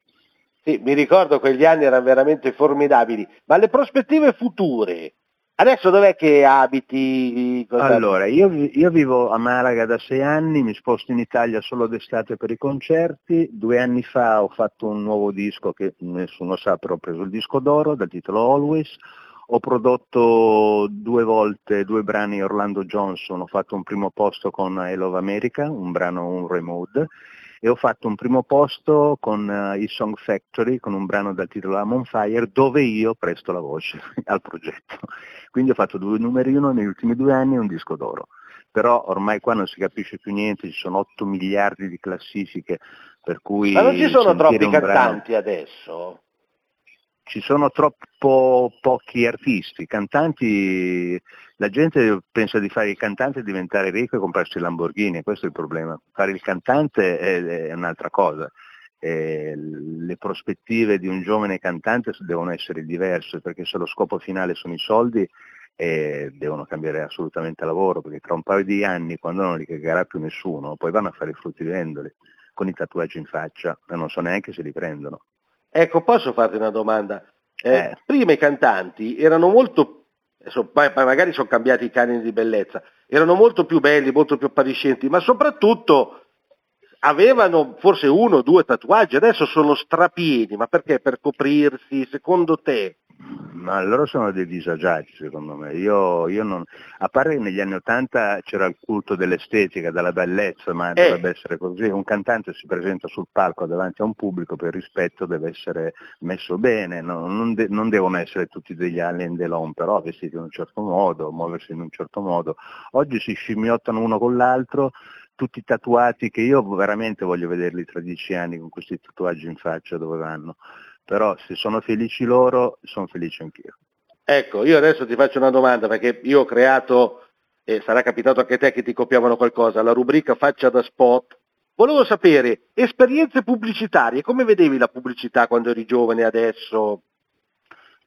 Sì, mi ricordo quegli anni erano veramente formidabili, ma le prospettive future, adesso dov'è che abiti? Allora, io, io vivo a Malaga da sei anni, mi sposto in Italia solo d'estate per i concerti, due anni fa ho fatto un nuovo disco che nessuno sa, però ho preso il disco d'oro dal titolo Always, ho prodotto due volte due brani Orlando Johnson, ho fatto un primo posto con I Love America, un brano, un remote, e ho fatto un primo posto con eh, i Song Factory, con un brano dal titolo I'm on Fire, dove io presto la voce al progetto. Quindi ho fatto due numeri uno negli ultimi due anni e un disco d'oro. però ormai qua non si capisce più niente, ci sono 8 miliardi di classifiche, per cui... Ma non ci sono troppi un brano- cantanti adesso? Ci sono troppo pochi artisti, cantanti, la gente pensa di fare il cantante e diventare ricco e comprarsi il Lamborghini, questo è il problema. Fare il cantante è, è un'altra cosa. Eh, le prospettive di un giovane cantante devono essere diverse perché se lo scopo finale sono i soldi eh, devono cambiare assolutamente lavoro perché tra un paio di anni quando non li cagherà più nessuno poi vanno a fare i fruttivendoli con i tatuaggi in faccia e non so neanche se li prendono. Ecco, posso farti una domanda? Eh, Prima i cantanti erano molto, adesso, magari sono cambiati i canoni di bellezza, erano molto più belli, molto più appariscenti, ma soprattutto avevano forse uno o due tatuaggi, adesso sono strapieni, ma perché? Per coprirsi, secondo te? Ma loro sono dei disagiati secondo me. Io, io non... A parte che negli anni Ottanta c'era il culto dell'estetica, della bellezza, ma dovrebbe essere così. Un cantante si presenta sul palco davanti a un pubblico per rispetto deve essere messo bene, no? non, de- non devono essere tutti degli Alain Delon, però vestiti in un certo modo, muoversi in un certo modo. Oggi si scimmiottano uno con l'altro, tutti tatuati che io veramente voglio vederli tra dieci anni con questi tatuaggi in faccia dove vanno. Però se sono felici loro, sono felice anch'io. Ecco, io adesso ti faccio una domanda perché io ho creato, e sarà capitato anche a te che ti copiavano qualcosa, la rubrica Faccia da spot. Volevo sapere, esperienze pubblicitarie, come vedevi la pubblicità quando eri giovane adesso?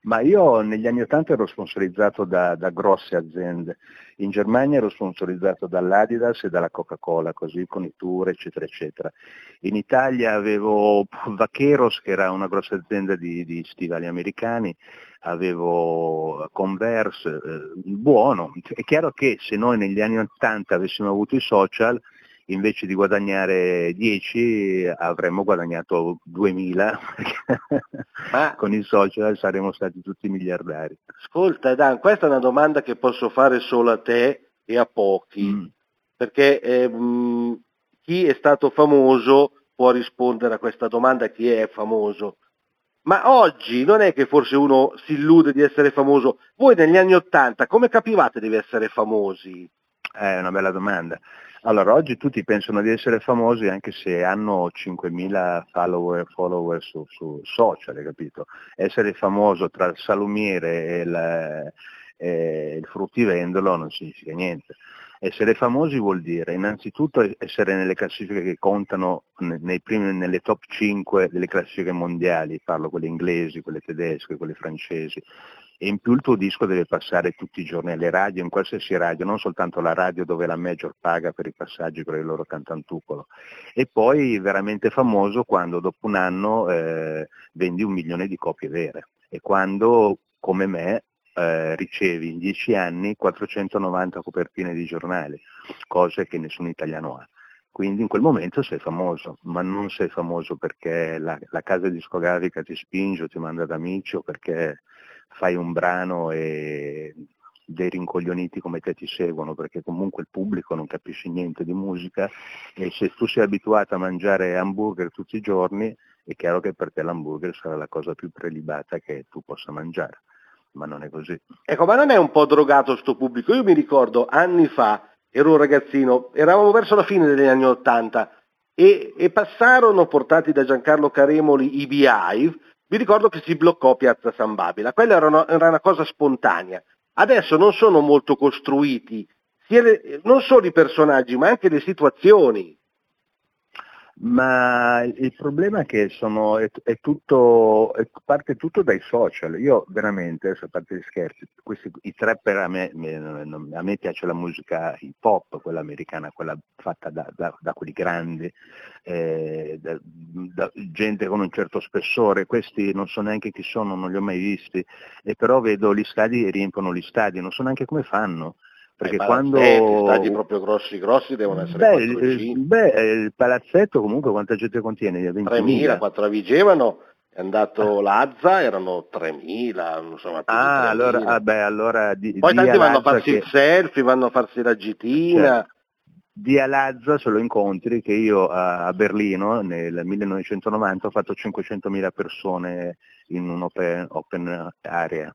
Ma io negli anni Ottanta ero sponsorizzato da, da grosse aziende. In Germania ero sponsorizzato dall'Adidas e dalla Coca-Cola, così con i tour, eccetera, eccetera. In Italia avevo Vaqueros, che era una grossa azienda di, di stivali americani, avevo Converse, eh, buono. È chiaro che se noi negli anni Ottanta avessimo avuto i social, invece di guadagnare 10 avremmo guadagnato 2000 perché con i social saremmo stati tutti miliardari. Ascolta Dan, questa è una domanda che posso fare solo a te e a pochi, perché ehm, chi è stato famoso può rispondere a questa domanda, chi è famoso. Ma oggi non è che forse uno si illude di essere famoso. Voi negli anni Ottanta come capivate di essere famosi? È una bella domanda. Allora, oggi tutti pensano di essere famosi anche se hanno 5.000 follower, follower su, su social, capito? Essere famoso tra il salumiere e il, e il fruttivendolo non significa niente. Essere famosi vuol dire innanzitutto essere nelle classifiche che contano primi- nelle top 5 delle classifiche mondiali, parlo quelle inglesi, quelle tedesche, quelle francesi, e in più il tuo disco deve passare tutti i giorni alle radio, in qualsiasi radio, non soltanto la radio dove la major paga per i passaggi per il loro cantantucolo. E poi veramente famoso quando dopo un anno eh, vendi un milione di copie vere e quando, come me, eh, ricevi in dieci anni 490 copertine di giornali, cose che nessun italiano ha. Quindi in quel momento sei famoso, ma non sei famoso perché la, la casa discografica ti spinge o ti manda ad amici o perché fai un brano e dei rincoglioniti come te ti seguono, perché comunque il pubblico non capisce niente di musica e se tu sei abituato a mangiare hamburger tutti i giorni, è chiaro che per te l'hamburger sarà la cosa più prelibata che tu possa mangiare, ma non è così. Ecco, ma non è un po' drogato sto pubblico? Io mi ricordo anni fa, ero un ragazzino, eravamo verso la fine degli anni Ottanta e, e passarono, portati da Giancarlo Caremoli, i Beehive, mi ricordo che si bloccò Piazza San Babila, quella era una, era una cosa spontanea. Adesso non sono molto costruiti, sia le- non solo i personaggi, ma anche le situazioni. Ma il problema è che sono, è, è tutto, è- parte tutto dai social. Io veramente, adesso a parte gli scherzi, questi, i trapper a me, a me piace la musica hip hop, quella americana, quella fatta da, da- da quelli grandi, eh, da, da gente con un certo spessore. Questi non so neanche chi sono, non li ho mai visti, e però vedo gli stadi e riempiono gli stadi, non so neanche come fanno. Perché Eh, quando... palazzetti, stadi proprio grossi grossi devono essere Beh, 4 il, beh, il palazzetto comunque quanta gente contiene? 20.000? 3.000, 4 a Vigevano, è andato Lazza, erano 3.000, insomma Ah, 3.000. allora, ah, beh, allora di, Poi tanti vanno a Lazza farsi che- il selfie, vanno a farsi la gitina. Certo. Di Alazza se lo incontri che io a a Berlino nel 1990 ho fatto 500.000 persone in un open, open area,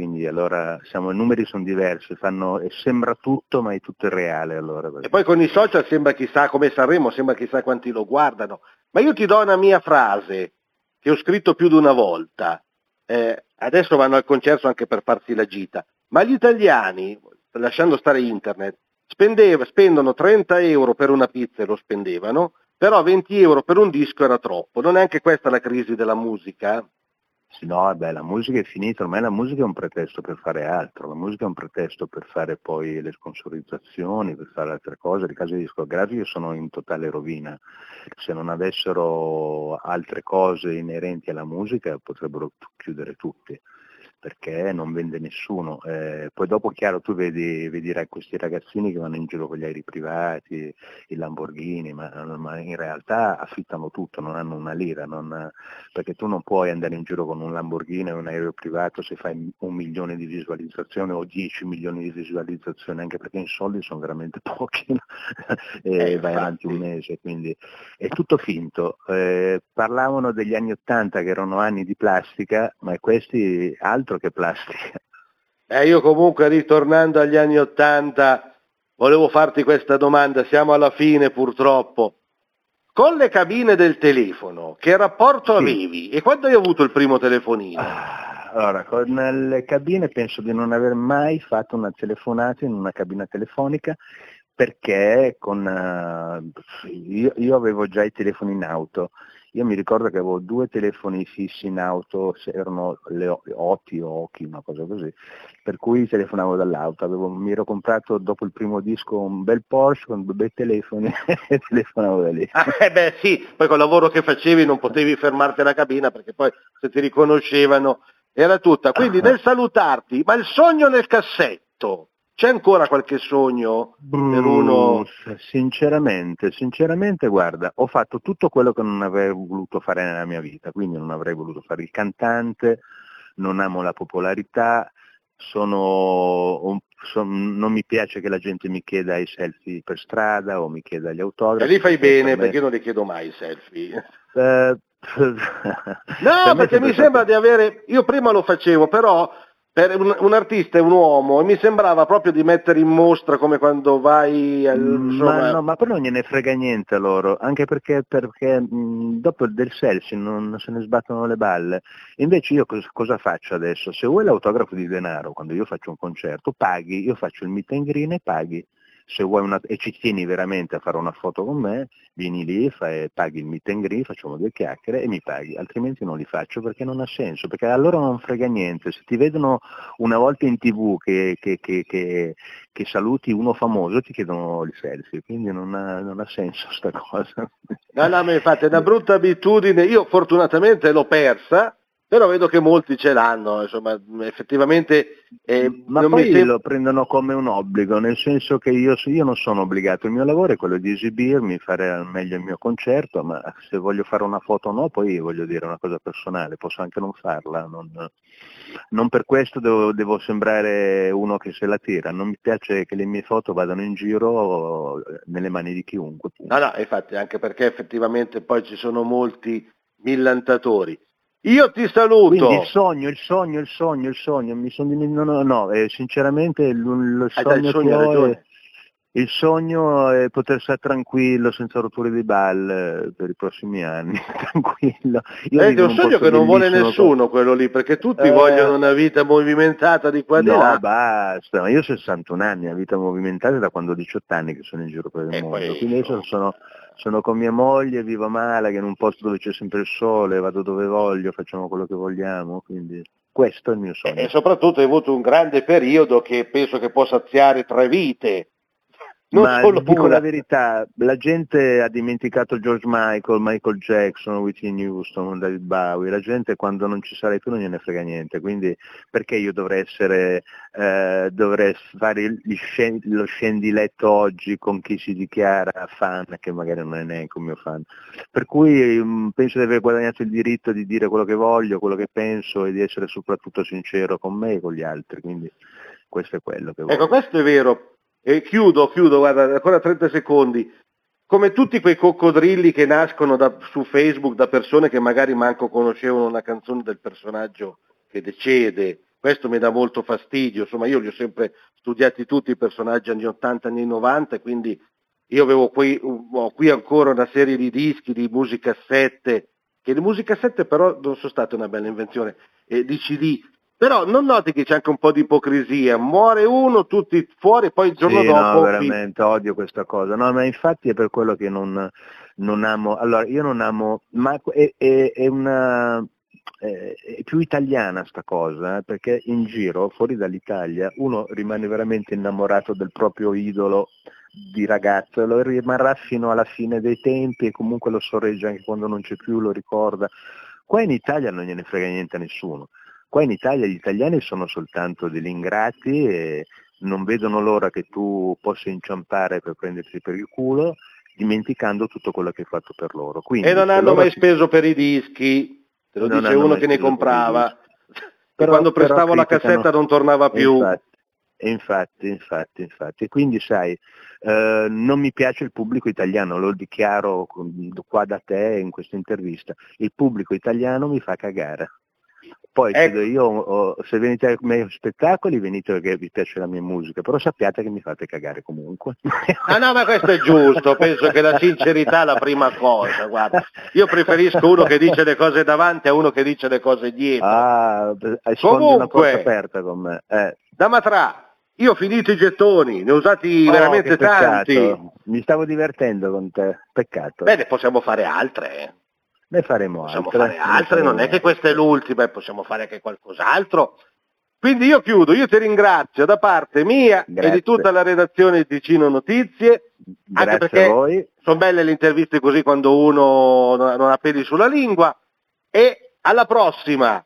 quindi allora siamo, i numeri sono diversi, fanno, e sembra tutto ma è tutto irreale allora. E poi con i social sembra chissà come Sanremo, sembra chissà quanti lo guardano. Ma io ti do una mia frase che ho scritto più di una volta. Eh, adesso vanno al concerto anche per farsi la gita. Ma gli italiani, lasciando stare internet, spendeva, spendono 30 euro per una pizza e lo spendevano, però 20 euro per un disco era troppo. Non è anche questa la crisi della musica? Sì, no, vabbè, la musica è finita, ormai la musica è un pretesto per fare altro, la musica è un pretesto per fare poi le sponsorizzazioni, per fare altre cose, le case discografiche sono in totale rovina, se non avessero altre cose inerenti alla musica potrebbero chiudere tutti perché non vende nessuno. Eh, poi dopo chiaro tu vedi, vedi, questi ragazzini che vanno in giro con gli aerei privati, i Lamborghini, ma, ma in realtà affittano tutto, non hanno una lira, non, perché tu non puoi andare in giro con un Lamborghini o un aereo privato se fai un milione di visualizzazioni o 10 milioni di visualizzazioni, anche perché in soldi sono veramente pochi e eh, vai avanti un mese, quindi è tutto finto. Eh, parlavano degli anni Ottanta che erano anni di plastica, ma questi altri altro che plastica. Eh, io comunque ritornando agli anni Ottanta volevo farti questa domanda, siamo alla fine purtroppo. Con le cabine del telefono, che rapporto sì. avevi? E quando hai avuto il primo telefonino? Ah, allora, con le cabine penso di non aver mai fatto una telefonata in una cabina telefonica perché con, uh, io, io, avevo già i telefoni in auto io mi ricordo che avevo due telefoni fissi in auto, erano le Oti o Oki, una cosa così, per cui telefonavo dall'auto. Avevo, mi ero comprato dopo il primo disco un bel Porsche con due bei telefoni e telefonavo da lì. Ah, eh beh sì, poi col lavoro che facevi non potevi fermarti alla cabina perché poi se ti riconoscevano era tutta. Quindi ah. nel salutarti, ma il sogno nel cassetto, c'è ancora qualche sogno per uno? Sinceramente, sinceramente, guarda, ho fatto tutto quello che non avrei voluto fare nella mia vita, quindi non avrei voluto fare il cantante, non amo la popolarità, sono, son, non mi piace che la gente mi chieda i selfie per strada o mi chieda gli autografi. E lì fai bene, perché io non li chiedo mai i selfie. Eh, no, perché mi sembra di avere, io prima lo facevo, però per un, un, artista è un uomo e mi sembrava proprio di mettere in mostra come quando vai al, insomma... ma, no, ma poi non gliene frega niente a loro anche perché, perché mh, dopo del selfie non se ne sbattono le balle. Invece io cosa, cosa, faccio adesso? Se vuoi l'autografo di denaro quando io faccio un concerto paghi io faccio il meet and green e paghi se vuoi una, e ci tieni veramente a fare una foto con me, vieni lì, fai, paghi il meet and greet, facciamo due chiacchiere e mi paghi, altrimenti non li faccio perché non ha senso, perché a loro non frega niente, se ti vedono una volta in tv che, che, che, che saluti uno famoso ti chiedono il selfie, quindi non ha, non ha senso sta cosa. No, no, ma infatti è una brutta abitudine, io fortunatamente l'ho persa, però vedo che molti ce l'hanno, insomma, effettivamente... Eh, Ma poi sem- lo prendono come un obbligo, nel senso che io, io, non sono obbligato, il mio lavoro è quello di esibirmi, fare al meglio il mio concerto, ma se voglio fare una foto o no, poi voglio dire una cosa personale, posso anche non farla, non, non per questo devo, devo, sembrare uno che se la tira, non mi piace che le mie foto vadano in giro nelle mani di chiunque. No, no, infatti, anche perché effettivamente poi ci sono molti millantatori io ti saluto. Quindi il sogno, il sogno, il sogno, il sogno, mi sono dimenticato, no, no eh, sinceramente il, il sogno, il sogno che ho è, il sogno è poter stare tranquillo, senza rotture di balle eh, per i prossimi anni, tranquillo. Io è un sogno che non vuole nessuno quello lì, perché tutti eh... vogliono una vita movimentata di qua e di no, là. No, basta, io ho 61 anni, una vita movimentata da quando ho 18 anni che sono in giro per il e mondo, quindi adesso sono sono con mia moglie, vivo a Malaga, in un posto dove c'è sempre il sole, vado dove voglio, facciamo quello che vogliamo, quindi questo è il mio sogno. E soprattutto hai avuto un grande periodo che penso che può saziare tre vite, non Ma solo dico una. la verità, la gente ha dimenticato George Michael, Michael Jackson, Whitney Houston, David Bowie, la gente quando non ci sarai più non gliene frega niente, quindi perché io dovrei essere, eh, dovrei fare scend- lo scendiletto oggi con chi si dichiara fan, che magari non è neanche un mio fan. Per cui mh, mm, penso di aver guadagnato il diritto di dire quello che voglio, quello che penso e di essere soprattutto sincero con me e con gli altri, quindi questo è quello che voglio. Ecco, questo è vero, e chiudo, chiudo, guarda, ancora 30 secondi. Come tutti quei coccodrilli che nascono da, su Facebook da persone che magari manco conoscevano una canzone del personaggio che decede questo mi dà molto fastidio, insomma io li ho sempre studiati tutti i personaggi anni 80, anni 90, quindi io avevo qui, ho qui ancora una serie di dischi di musicassette, che le musicassette però non sono state una bella invenzione, eh, di CD, però non noti che c'è anche un po' di ipocrisia, muore uno, tutti fuori, poi il giorno Sì, dopo... no, veramente odio questa cosa. No, ma infatti è per quello che non, non amo. Allora, io non amo, ma è, è- è una è è più italiana sta cosa, eh, perché in giro, fuori dall'Italia, uno rimane veramente innamorato del proprio idolo di ragazzo, e lo rimarrà fino alla fine dei tempi e comunque lo sorregge anche quando non c'è più, lo ricorda. Qua in Italia non gliene frega niente a nessuno. Qua in Italia gli italiani sono soltanto degli ingrati e non vedono l'ora che tu possa inciampare per prenderti per il culo, dimenticando tutto quello che hai fatto per loro. Quindi, E non hanno mai si- speso per i dischi, te lo Non dice uno che ne comprava. E quando però prestavo la cassetta non tornava più. Infatti, infatti, infatti, infatti. Quindi sai, eh, non mi piace il pubblico italiano, lo dichiaro qua da te in questa intervista. Il pubblico italiano mi fa cagare. Poi Ecco. io, oh, se venite ai miei spettacoli venite perché vi piace la mia musica, però sappiate che mi fate cagare comunque. Ah no, ma questo è giusto, penso che la sincerità è la prima cosa, guarda. Io preferisco uno che dice le cose davanti a uno che dice le cose dietro. Ah, hai una Comunque. porta aperta con me. Eh. Da Matra, io ho finito i gettoni, ne ho usati Oh, veramente tanti. Mi stavo divertendo con te, peccato. Beh, ne possiamo fare altre. Eh. Ne faremo Possiamo altre. fare altre, non è che questa è l'ultima, e possiamo fare anche qualcos'altro. Quindi io chiudo, io ti ringrazio da parte mia e Grazie. di tutta la redazione di Ticino Notizie, anche Grazie perché a voi. sono belle le interviste così quando uno non ha peli sulla lingua. E alla prossima,